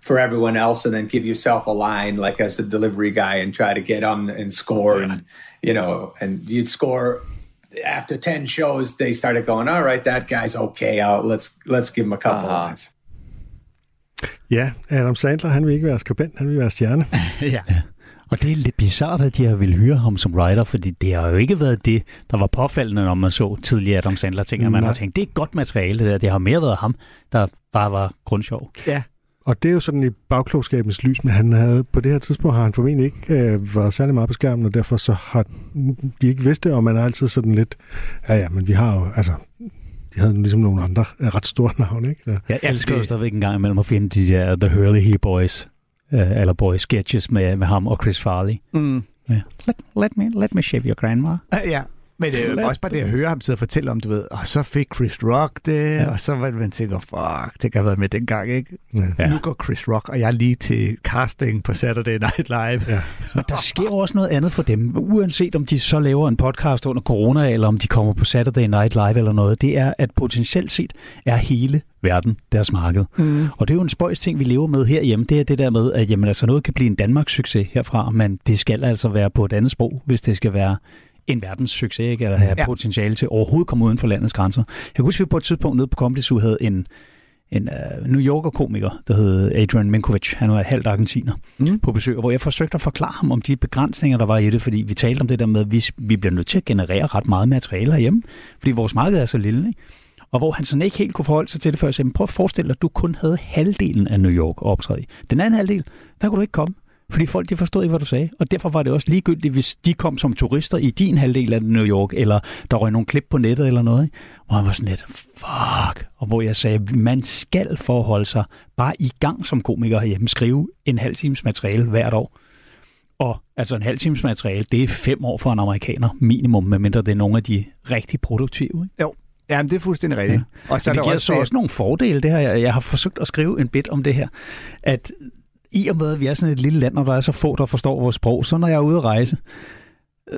for everyone else, and then give yourself a line like as the delivery guy, and try to get on and score, and you know, and you'd score. After ten shows, they started going. All right, that guy's okay. Out. Let's let's give him a couple Uh-huh. lines. Ja, Adam Sandler, han vil ikke være skribent, han vil være stjerne. ja. Og det er lidt bizart, at de har ville hyre ham som writer, fordi det har jo ikke været det, der var påfaldende, når man så tidligere Adam Sandler ting, at man Nej. har tænkt, det er godt materiale det der. Det har mere været ham, der bare var grundsjov. Ja. Og det er jo sådan i bagklogskabens lys, men han havde, på det her tidspunkt har han formentlig ikke øh, været særlig meget på skærmen, og derfor så har de ikke vidst det, og man er altid sådan lidt, ja ja, men vi har jo, altså, de havde ligesom nogle andre øh, ret store navne, ikke? Så, Jeg elsker jo stadigvæk en gang imellem at finde de der The Hurley He Boys, øh, eller Boys sketches med, med ham og Chris Farley. Mm. Ja. Let, let, me, let me shave your grandma. Ja, men det er også bare det at høre ham sidde og fortælle om, du ved, og så fik Chris Rock det, ja. og så var det, man tænker, fuck, det kan have været med dengang, ikke? Ja. Nu går Chris Rock, og jeg er lige til casting på Saturday Night Live. Ja. Men der sker jo også noget andet for dem, uanset om de så laver en podcast under corona, eller om de kommer på Saturday Night Live eller noget. Det er, at potentielt set er hele verden deres marked. Mm. Og det er jo en spøjs ting, vi lever med herhjemme. Det er det der med, at jamen, altså, noget kan blive en Danmarks succes herfra, men det skal altså være på et andet sprog, hvis det skal være en verdens succes, ikke? eller have Ja. potentiale til overhovedet komme uden for landets grænser. Jeg kan huske, at vi på et tidspunkt nede på Comedy Zoo havde en, en uh, New Yorker-komiker, der hed Adrian Minkovic. Han var halvt argentiner mm. på besøg, hvor jeg forsøgte at forklare ham om de begrænsninger, der var i det, fordi vi talte om det der med, at vi, vi bliver nødt til at generere ret meget materiale herhjemme, fordi vores marked er så lille. Ikke? Og hvor han sådan ikke helt kunne forholde sig til det før, jeg sagde, "Men prøv at forestille dig, at du kun havde halvdelen af New York at optræde i. Den anden halvdel, der kunne du ikke komme. Fordi folk de forstod ikke, hvad du sagde. Og derfor var det også ligegyldigt, hvis de kom som turister i din halvdel af New York, eller der røg nogle klip på nettet eller noget. Ikke? Og han var sådan lidt, fuck. Og hvor jeg sagde, man skal forholde sig bare i gang som komiker herhjemme. Skrive en halv times materiale hvert år. Og altså en halv times materiale, det er fem år for en amerikaner minimum, medmindre det er nogle af de rigtig produktive. Ikke? Jo, Jamen, det er fuldstændig rigtigt. Ja. Og så det giver så også nogle fordele, det her. Jeg, jeg har forsøgt at skrive en bit om det her, at i og med, at vi er sådan et lille land, og der er så få, der forstår vores sprog, så når jeg er ude at rejse,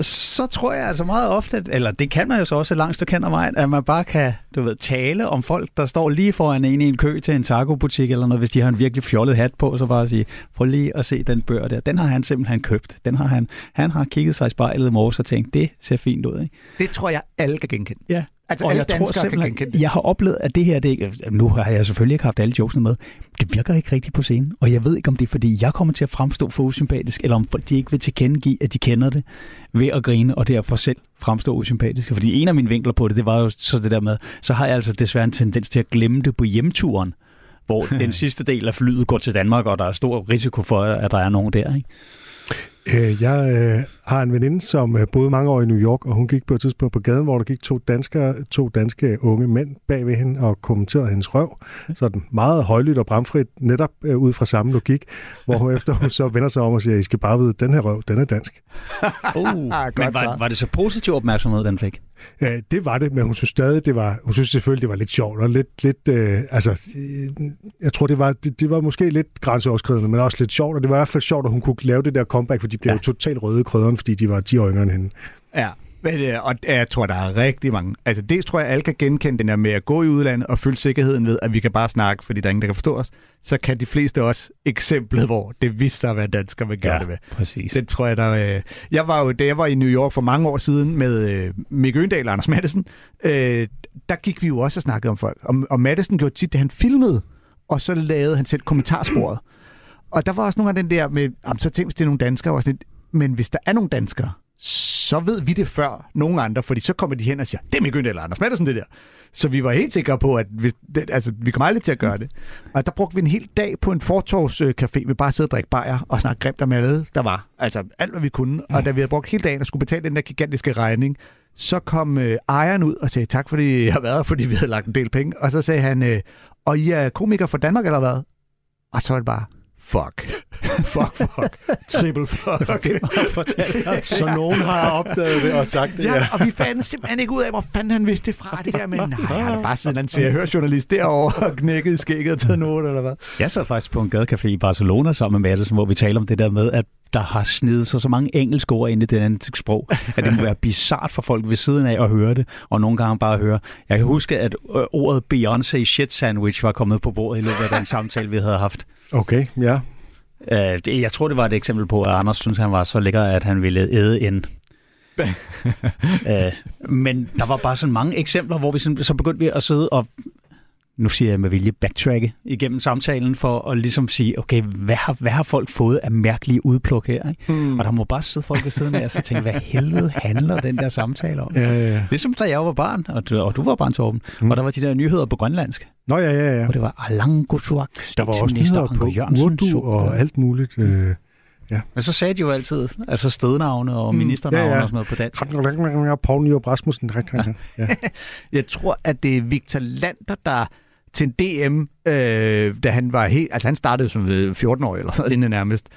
så tror jeg altså meget ofte, at, eller det kan man jo så også et langt stykke hen ad vejen, at man bare kan, du ved, tale om folk, der står lige foran en i en kø til en taco-butik eller noget, hvis de har en virkelig fjollet hat på, så bare sige, prøv lige at se den bør der. Den har han simpelthen købt. Den har han, han har kigget sig i spejlet i morges og tænkt, det ser fint ud, ikke? Det tror jeg, alle kan genkende. Ja. Altså, og alle jeg tror kan simpelthen, det. jeg har oplevet, at det her, det ikke, nu har jeg selvfølgelig ikke haft alle jokesene med, det virker ikke rigtigt på scenen, og jeg ved ikke, om det er, fordi jeg kommer til at fremstå for usympatisk, eller om folk de ikke vil tilkendegive, at de kender det ved at grine, og derfor selv fremstå usympatiske. Fordi en af mine vinkler på det, det var jo så det der med, så har jeg altså desværre en tendens til at glemme det på hjemturen, hvor den sidste del af flyet går til Danmark, og der er stor risiko for, at der er nogen der, ikke? Øh, Jeg øh, har en veninde, som øh, boede mange år i New York, og hun gik på et tidspunkt på gaden, hvor der gik to, danskere, to danske unge mænd bag ved hende og kommenterede hendes røv. Sådan meget højlydt og bramfrit, netop øh, ud fra samme logik, hvor hun efter hun så vender sig om og siger, I skal bare vide, den her røv, den er dansk. Uh, men var, var det så positiv opmærksomhed, den fik? Ja, det var det, men hun synes stadig, det var, hun synes selvfølgelig, det var lidt sjovt, og lidt, lidt øh, altså, øh, jeg tror, det var, det, det var måske lidt grænseoverskridende, men også lidt sjovt, og det var i hvert fald sjovt, at hun kunne lave det der comeback, for de blev ja. totalt røde i krydderen, fordi de var 10 år yngre end hende. Ja, men, øh, og jeg tror, der er rigtig mange. Altså, det tror jeg, alle kan genkende den der med at gå i udlandet og føle sikkerheden ved, at vi kan bare snakke, fordi der er ingen, der kan forstå os. Så kan de fleste også eksemplet, hvor det viste sig at være dansker, man gør Ja, det med. præcis. Det tror jeg, der... Øh, jeg var jo, da jeg var i New York for mange år siden med øh, Mick Øndal og Anders Madsen, øh, der gik vi jo også og snakkede om folk. Og, og Madsen gjorde tit, det han filmede, og så lavede han selv kommentarsporet. Og der var også nogle af den der med, så tænk, hvis det er nogle danskere, var sådan lidt, men hvis der er nogle danskere, så ved vi det før nogen andre, fordi så kommer de hen og siger, det er Mick Øndal eller Anders Maddelsen, det der. Så vi var helt sikre på, at vi, det, altså, vi kommer aldrig til at gøre det. Og der brugte vi en hel dag på en fortorvscafé. Vi bare sidde og drikke bajer og snakke grimt om alle, der var. Altså alt, hvad vi kunne. Og da vi havde brugt hele dagen og skulle betale den der gigantiske regning, så kom øh, ejeren ud og sagde, tak fordi jeg har været fordi vi havde lagt en del penge. Og så sagde han, øh, og I er komiker fra Danmark eller hvad? Og så var det bare, fuck. fuck, fuck. Triple fuck. Så nogen har opdaget det og sagt det. Ja, og vi fandt simpelthen ikke ud af, hvor fanden han vidste det fra. Det der med, nej, han er bare sådan en ser journalist derovre og knækket i skægget og taget noter, eller hvad? Jeg sad faktisk på en gadecafé i Barcelona sammen med Madsen, hvor vi taler om det der med, at der har snedet sig så mange engelske ord ind i det andet sprog, at det må være bizart for folk ved siden af at høre det, og nogle gange bare høre. Jeg kan huske, at øh, ordet Beyoncé shit sandwich var kommet på bordet i løbet af den samtale, vi havde haft. Okay, ja. Det, jeg tror, det var et eksempel på, at Anders synes, han var så lækker, at han ville æde en. uh, men der var bare sådan mange eksempler, hvor vi sådan, så begyndte vi at sidde og nu siger jeg med vilje, backtracke igennem samtalen for at ligesom sige, okay, hvad har, hvad har folk fået af mærkelige udpluk her? Ikke? Hmm. Og der må bare sidde folk ved siden af og så tænke, hvad helvede handler den der samtale om? Ja, ja, ja. Ligesom da jeg var barn, og du, og du var barn, Torben, mm. og der var de der nyheder på grønlandsk. Nå ja, ja, ja. Og det var Alangosuak, Der var også nyheder på Urdu og alt muligt. Øh, ja. Men så sagde de jo altid, altså stednavne og Mm, ministernavne ja, ja. og sådan noget på dansk. Poul Nyrup Rasmussen. Ja. Jeg tror, at det er Victor Lander, der til en DM, øh, da han var helt... Altså, han startede som ved 14 år eller sådan noget, nærmest.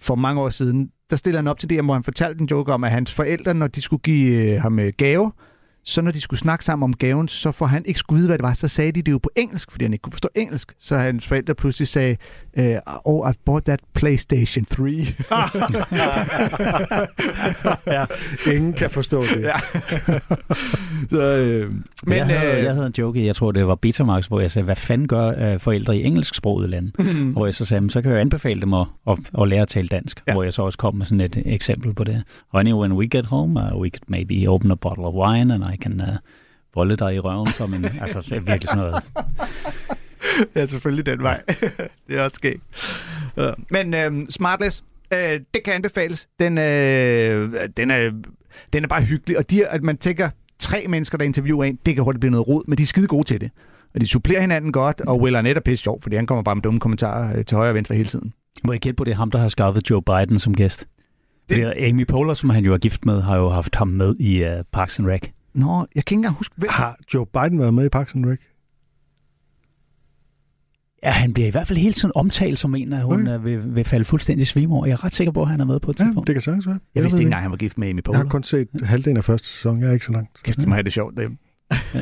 For mange år siden, der stillede han op til DM, hvor han fortalte en joke om, at hans forældre, når de skulle give øh, ham øh, gave, så når de skulle snakke sammen om gaven, så for han ikke skulle vide, hvad det var, så sagde de det jo på engelsk, fordi han ikke kunne forstå engelsk. Så hans forældre pludselig sagde, øh, oh, I bought that PlayStation 3. ja, ingen kan forstå det. Ja. så, øh, Men men, jeg, havde, øh, jeg havde en joke, jeg tror det var Betamax, hvor jeg sagde, hvad fanden gør øh, forældre i engelsksprogede lande? Mhm. Hvor jeg så sagde, "Men så kan jeg anbefale dem at, at, at lære at tale dansk. Ja. Hvor jeg så også kom med sådan et eksempel på det. Honey, when we get home, uh, we could maybe open a bottle of wine, and I can uh, bolle dig i røven som en... altså, det er virkelig sådan noget. ja, selvfølgelig den vej. det er også skægt. Ja. Men øh, Smartless, øh, det kan anbefales. Den, øh, den, er, den er bare hyggelig, og de, at man tænker, tre mennesker, der interviewer en, det kan hurtigt blive noget rod, men de er skide gode til det. Og de supplerer hinanden godt, og Will Arnett er pisse sjov, fordi han kommer bare med dumme kommentarer øh, til højre og venstre hele tiden. Må jeg gætte på, det er ham, der har skaffet Joe Biden som gæst? Det... Amy Poehler, som han jo er gift med, har jo haft ham med i uh, Parks and Rec. Nå, jeg kan ikke engang huske, hvem... Har Joe Biden været med i Parks and Rec? Ja, han bliver i hvert fald hele tiden omtalt som en, at hun okay. vil, vil falde fuldstændig svime over. Jeg er ret sikker på, at han er med på et Ja, tidspunkt. det kan sagtens være. Jeg vidste ikke engang, han var gift med Amy Jeg Poehler. har kun set halvdelen af første sæson. Jeg er ikke så langt. Kæft, det må have det sjovt. Det.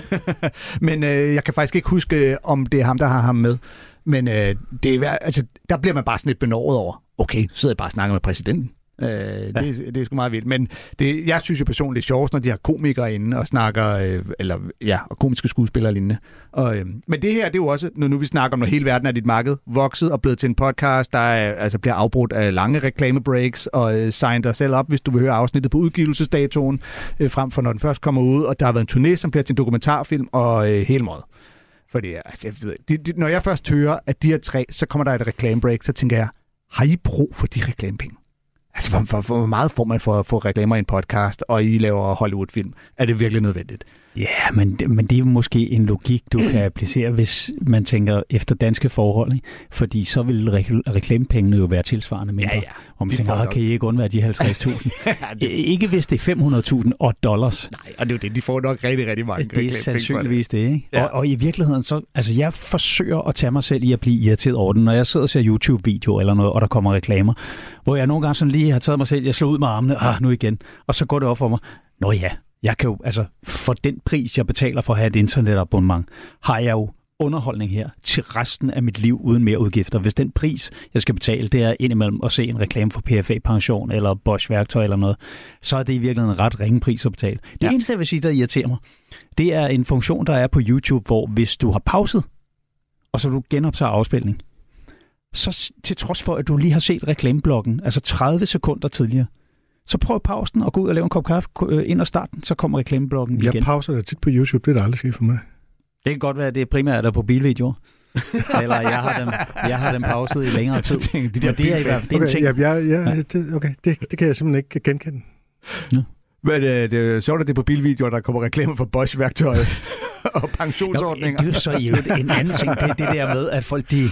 Men øh, jeg kan faktisk ikke huske, øh, om det er ham, der har ham med. Men øh, det er, altså, der bliver man bare sådan lidt benåret over. Okay, så sidder jeg bare og snakker med præsidenten. Øh, det, er, det er sgu meget vildt. Men det, jeg synes jo personligt, det er sjovest, når de har komikere inde og snakker, øh, eller ja, og komiske skuespillere og lignende. Og, øh, men det her, det er jo også, når nu vi snakker om, når hele verden er dit marked, vokset og blevet til en podcast, der er, altså bliver afbrudt af lange reklamebreaks, og øh, sign dig selv op, hvis du vil høre afsnittet på udgivelsesdatoen, øh, frem for når den først kommer ud, og der har været en turné, som bliver til en dokumentarfilm, og øh, hele måde. Fordi altså, jeg ved, de, de, når jeg først hører, at de her tre, så kommer der et reklamebreak, så tænker jeg, har I brug for de reklamepenge? Altså, hvor, hvor, hvor meget får man for at få reklamer i en podcast, og I laver Hollywood-film? Er det virkelig nødvendigt? Ja, men, det- men det er måske en logik, du kan applicere, hvis man tænker efter danske forhold. Ikke? Fordi så vil re- reklamepengene jo være tilsvarende mindre. Ja, ja. Og man De tænker, "Ah, nok." kan I ikke undvære de 50.000? ja, ikke hvis det er 500.000 og dollars. Nej, og det er jo det, de får nok rigtig, rigtig mange Det er sandsynligvis det, ikke? Ja. Og, og i virkeligheden, så, altså jeg forsøger at tage mig selv i at blive irriteret over det, når jeg sidder og ser YouTube-video eller noget, og der kommer reklamer, hvor jeg nogle gange sådan lige har taget mig selv, jeg slår ud med armene, ah, nu igen, og så går det op for mig, nå ja, jeg kan jo, altså for den pris, jeg betaler for at have et internetabonnement, har jeg jo underholdning her til resten af mit liv uden mere udgifter. Hvis den pris, jeg skal betale, det er indimellem at se en reklame for PFA Pension eller Bosch Værktøj eller noget, så er det i virkeligheden en ret ringe pris at betale. Det ja. eneste, jeg vil sige, der irriterer mig, det er en funktion, der er på YouTube, hvor hvis du har pauset, og så du genoptager afspilning, så til trods for, at du lige har set reklameblokken, altså 30 sekunder tidligere, så prøv pausen og gå ud og lave en kop kaffe øh, ind og start den, så kommer reklameblokken Jeg igen. pauser det tit på YouTube. Det er der aldrig sket for mig. Det kan godt være, at det primært er på bilvideoer. Eller jeg har dem, jeg har dem pauset i længere tid. de der det er i hvert fald en Okay, ting. ja, ja, ja, det, okay. Det, det kan jeg simpelthen ikke genkende. Men øh, det er sjovt, at det er på bilvideoer, der kommer reklamer for Bosch-værktøj og Nå, pensionsordninger. det er jo så i øvrigt en anden ting. Det er det der med, at folk de,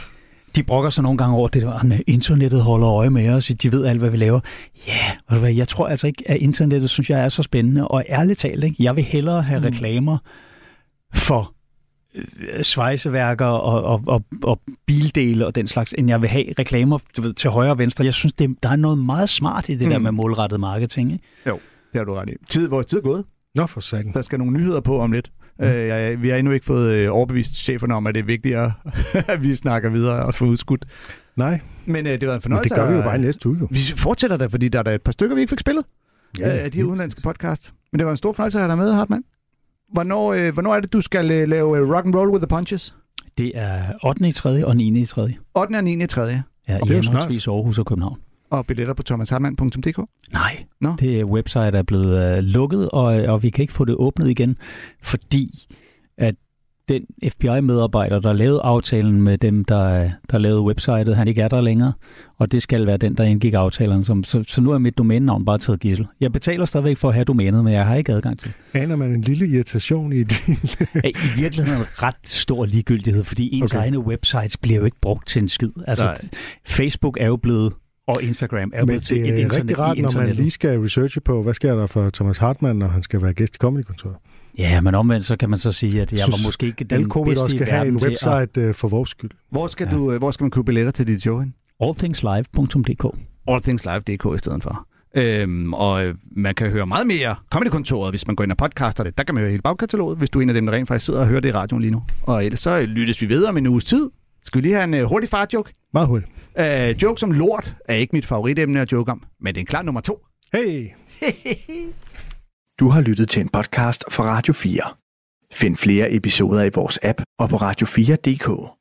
de brokker sig nogle gange over det der, at internettet holder øje med os, de ved alt, hvad vi laver. Ja, yeah, hvad, jeg tror altså ikke, at internettet synes jeg er så spændende. Og ærligt talt, ikke, jeg vil hellere have Mm. reklamer for øh, svejseværker og, og, og, og bildele og den slags, end jeg vil have reklamer du ved, til højre og venstre. Jeg synes, det, der er noget meget smart i det mm. der med målrettet marketing. Ikke? Jo, det har du ret i. Tid, vores tid er gået. Nå, for sagen. Der skal nogle nyheder på om lidt. Mm. Øh, jeg, vi har endnu ikke fået øh, overbevist cheferne om, at det er vigtigere, at vi snakker videre og får udskudt. Nej. Men øh, det var en Men fornøjelse. det gør vi jo bare i næste uge. Jo. Vi fortsætter da, fordi der er da et par stykker, vi ikke fik spillet Ja, ja, af de her udenlandske podcast. Men det var en stor fornøjelse at have dig med, Hartmann. Hvornår, øh, hvornår er det, du skal øh, lave øh, rock and roll with the punches? Det er 8. i 3. og 9. i 3. 8. og 9. i 3. Ja, Og i henholdsvis Aarhus og København. Og billetter på thomashartmann.dk. Nej, Nå. det website er blevet uh, lukket, og, og vi kan ikke få det åbnet igen, fordi at den FBI-medarbejder, der lavede aftalen med dem, der, der lavede websitet, han ikke er der længere, og det skal være den, der indgik aftalen. Som, så, så nu er mit domænenavn bare taget gissel. Jeg betaler stadigvæk for at have domænet, men jeg har ikke adgang til Aner man en lille irritation i din... I virkeligheden en ret stor ligegyldighed, fordi ens okay. egne websites bliver jo ikke brugt til en skid. Altså, Nej. Facebook er jo blevet, og Instagram er jo Men blevet til det et er internet rigtig rart, i når man lige skal researche på, hvad sker der for Thomas Hartmann, når han skal være gæst i Comedykontoret. Ja, men omvendt så kan man så sige, at jeg Synes, var måske ikke den bedste i skal have verden en til at... website øh, for vores skyld. Hvor skal, ja. du, øh, hvor skal man købe billetter til dit show hen? Allthingslive.dk Allthingslive.dk i stedet for. Øhm, og øh, man kan høre meget mere Comedykontoret, hvis man går ind og podcaster det. Der kan man høre hele bagkataloget, hvis du er en af dem, der rent faktisk sidder og hører det i radioen lige nu. Og ellers så lyttes vi ved om en uges tid. Skal vi lige have en øh, hurtig fart-joke? Meget hurtigt. Øh, joke som lort er ikke mit favoritemne at joke om, men det er klart nummer to. Hey! Du har lyttet til en podcast fra Radio 4. Find flere episoder i vores app og på radio4.dk.